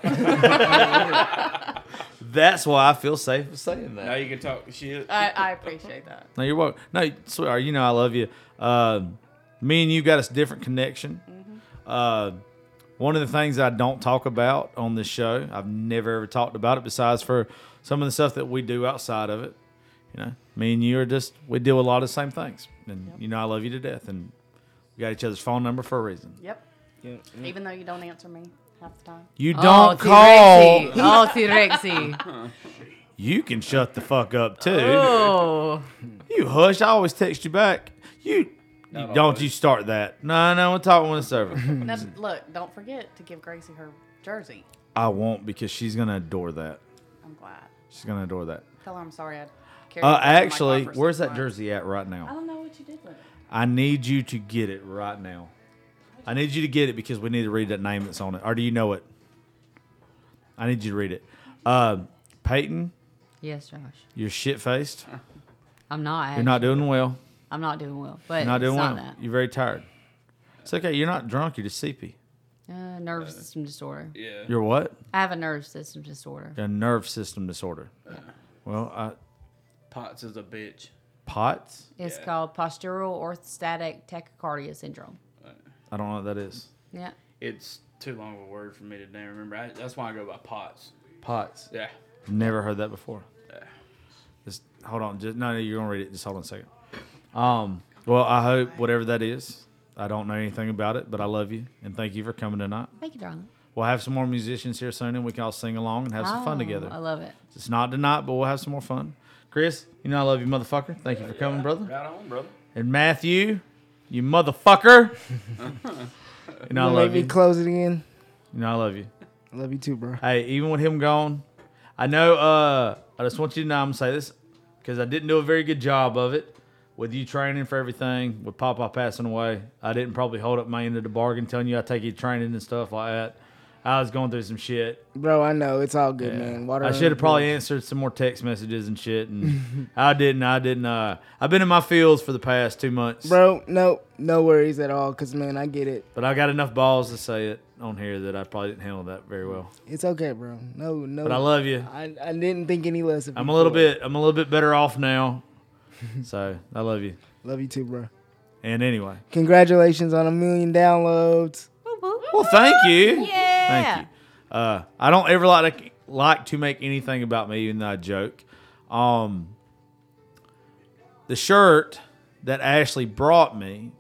That's why I feel safe saying that. Now you can talk shit. I, I appreciate that. No, you're welcome. No, sweetheart, you know I love you. Uh, me and you got a different connection. Uh, one of the things I don't talk about on this show, I've never ever talked about it besides for some of the stuff that we do outside of it. You know, me and you are just, we deal with a lot of the same things. And, you know, I love you to death. And we got each other's phone number for a reason. Yep. Yeah. Even though you don't answer me half the time. You Oh, don't T-Rexy. call. Oh, T-Rexy. You can shut the fuck up too. Oh. You hush. I always text you back. You, you Not don't always. you start that. No, no, we'll talk when it's over. Now, look, don't forget to give Gracie her jersey. I won't because she's gonna adore that. I'm glad. She's gonna adore that. Tell her I'm sorry I carried Uh, it around in my actually, where's that months. jersey at right now? I don't know what you did with it. I need you to get it right now. I need you to get it because we need to read that name that's on it. Or do you know it? I need you to read it. Uh, Peyton, Yes, Josh. you're shit faced. I'm not. You're not doing well. I'm not doing well. But You're not doing it's well. not that. You're very tired. It's okay. You're not drunk. You're just sleepy. Uh, nervous system disorder. Yeah. You're what? I have a nervous system disorder. A nerve system disorder. Well, I, POTS is a bitch. POTS. It's Yeah. called postural orthostatic tachycardia syndrome. I don't know what that is. Yeah. It's too long of a word for me to damn remember. I, that's why I go by POTS. POTS. Yeah. Never heard that before. Yeah. Just hold on. Just no, no, you're gonna read it. Just hold on a second. Um. Well, I hope whatever that is. I don't know anything about it, but I love you and thank you for coming tonight. Thank you, darling. We'll have some more musicians here soon, and we can all sing along and have some fun Oh, together. I love it. It's not tonight, but we'll have some more fun. Chris, you know I love you, motherfucker. Thank you for coming, brother. Right on, brother. And Matthew, you motherfucker. you know I You love let me you. close it again. You know I love you. I love you too, bro. Hey, even with him gone, I know. Uh, I just want you to know I'm gonna say this because I didn't do a very good job of it with you training for everything. With Papa passing away, I didn't probably hold up my end of the bargain, telling you I take you training and stuff like that. I was going through some shit. Bro, I know it's all good, Yeah. man. Water I should have probably answered some more text messages and shit, and I didn't. I didn't. Uh, I've been in my fields for the past two months, Bro, no, no worries at all. Cause man, I get it. but I got enough balls to say it on here that I probably didn't handle that very well. It's okay, bro. No, no. But I love you. I, I didn't think any less of you. I'm a little for bit. I'm a little bit better off now. so I love you. Love you too, bro. And anyway, Congratulations on a million downloads. well, thank you. Yeah. Thank you. Uh, I don't ever like to, like to make anything about me, even though I joke. Um, the shirt that Ashley brought me.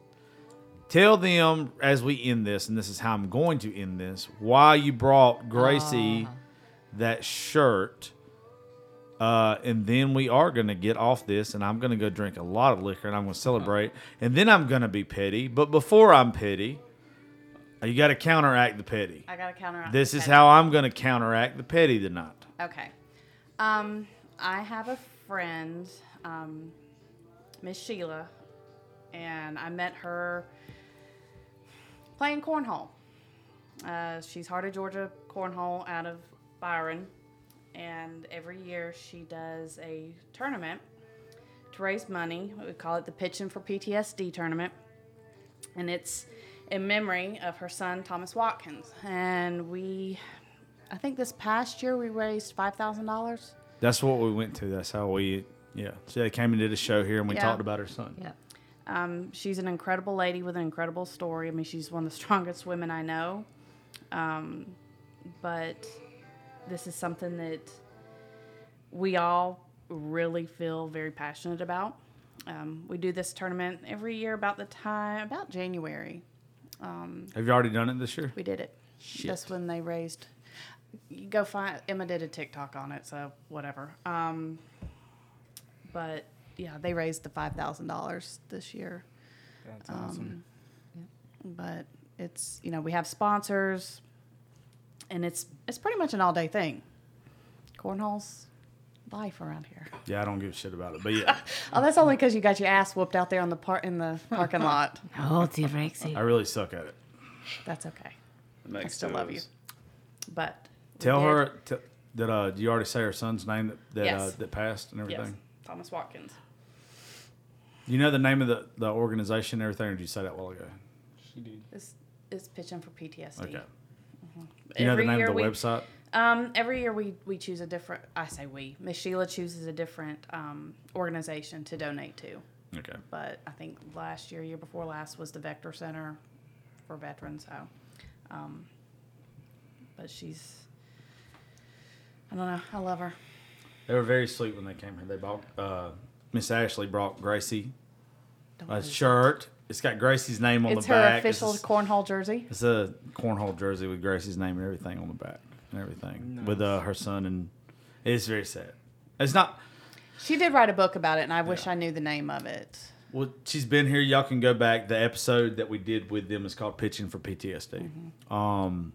Tell them as we end this, and this is how I'm going to end this. Why you brought Gracie that shirt? Uh, and then we are going to get off this, and I'm going to go drink a lot of liquor, and I'm going to celebrate, and then I'm going to be petty. But before I'm petty, you got to counteract the petty. I gotta counteract. This is petty. how I'm going to counteract the petty tonight. Okay. Um, I have a friend, um, Miss Sheila, and I met her playing cornhole. Uh, she's Heart of Georgia Cornhole out of Byron, and every year she does a tournament to raise money. We call it the Pitching for PTSD tournament, and it's in memory of her son Thomas Watkins. And we, I think this past year we raised five thousand dollars. That's what we went to. That's how we, yeah. So they came and did a show here, and we Yeah. talked about her son. Yeah. Um, she's an incredible lady with an incredible story. I mean, she's one of the strongest women I know. Um, but this is something that we all really feel very passionate about. Um, we do this tournament every year about the time, about January. Have you already done it this year? We did it. That's when they raised. You go find Emma did a TikTok on it, so whatever. Um, but yeah, they raised the five thousand dollars this year. That's Um, But it's you know we have sponsors, and it's it's pretty much an all day thing. Cornhole's life around here. Yeah, I don't give a shit about it. But yeah, Oh, that's only because you got your ass whooped out there on the par- in the parking lot. Oh, T-Rexy. I really suck at it. That's okay. Makes I still love you. But Tell did- her t- that uh, you already say her son's name that that, uh, that passed and everything. Yes, Thomas Watkins. You know the name of the, the organization and everything, or did you say that a while ago? She did. Is is pitching for PTSD. Okay. You know the name of the we- website? Um, every year we, we choose a different. I say we. Miss Sheila chooses a different um, organization to donate to. Okay. But I think last year, year before last, was the Vector Center for veterans. So, um, but she's. I don't know. I love her. They were very sweet when they came here. They bought uh, Miss Ashley brought Gracie Don't a shirt. It's got Gracie's name on It's the her back. official It's a, cornhole jersey. it's a cornhole jersey with Gracie's name and everything on the back and everything with uh, her son and it's very sad. It's not. She did write a book about it, and I wish Yeah. I knew the name of it. Well, she's been here. Y'all can go back. The episode that we did with them is called "Pitching for PTSD." Mm-hmm. Um,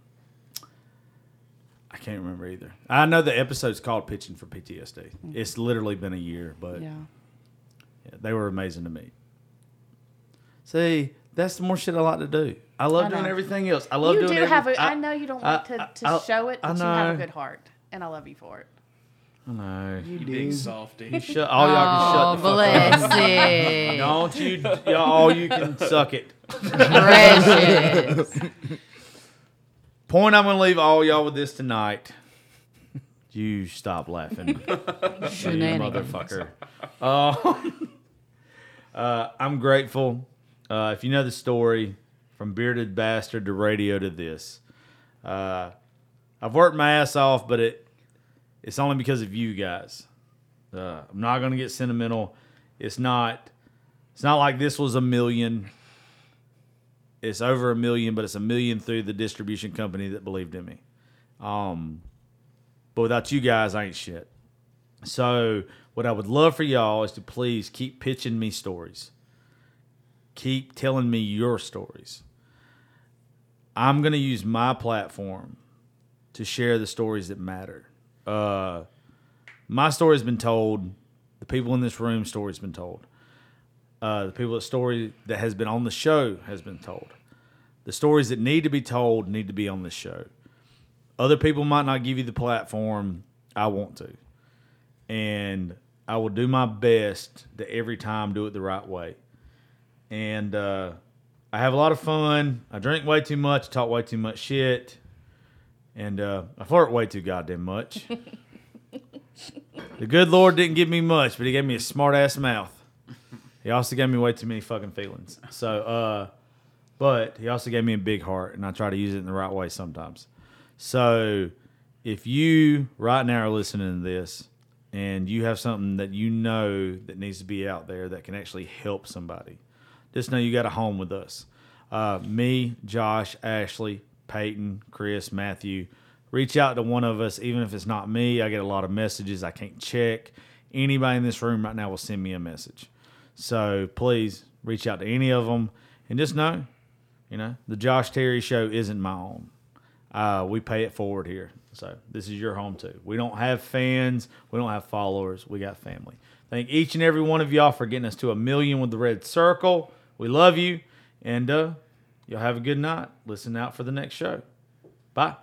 I can't remember either. I know the episode's called "Pitching for PTSD." It's literally been a year, but Mm-hmm. Yeah. yeah, they were amazing to me. See, that's the more shit I like to do. I love I doing know. everything else. I love you doing. do every- have a. I, know you don't like I- to, I- to I- show it, I but you have a good heart, and I love you for it. I know. You big softy. You shut. All y'all Oh, can shut the fuck up. bless it. Don't you? Y'all, you can suck it. Precious. Point I'm gonna leave all y'all with this tonight. You stop laughing, you motherfucker. Uh, uh, I'm grateful. Uh, if you know the story, from bearded bastard to radio to this, uh, I've worked my ass off, but it it's only because of you guys. Uh, I'm not gonna get sentimental. It's not. It's not like this was a million. It's over a million, but it's a million through the distribution company that believed in me. Um, but without you guys, I ain't shit. So, what I would love for y'all is to please keep pitching me stories. Keep telling me your stories. I'm going to use my platform to share the stories that matter. Uh, my story's been told. The people in this room story's been told. Uh, the people that story that has been on the show has been told. The stories that need to be told need to be on this show. Other people might not give you the platform. I want to. And I will do my best to every time do it the right way. And uh, I have a lot of fun. I drink way too much, talk way too much shit. And uh, I flirt way too goddamn much. the good Lord didn't give me much, but He gave me a smart ass mouth. He also gave me way too many fucking feelings. So, uh, but he also gave me a big heart, and I try to use it in the right way sometimes. So, if you right now are listening to this and you have something that you know that needs to be out there that can actually help somebody, just know you got a home with us. Uh, me, Josh, Ashley, Peyton, Chris, Matthew. Reach out to one of us, even if it's not me. I get a lot of messages. I can't check. Anybody in this room right now will send me a message. So please reach out to any of them and just know, you know, the Josh Terry show isn't my own. Uh, we pay it forward here. So this is your home too. We don't have fans. We don't have followers. We got family. Thank each and every one of y'all for getting us to a million with the RedCircle. We love you. And uh, y'all have a good night. Listen out for the next show. Bye.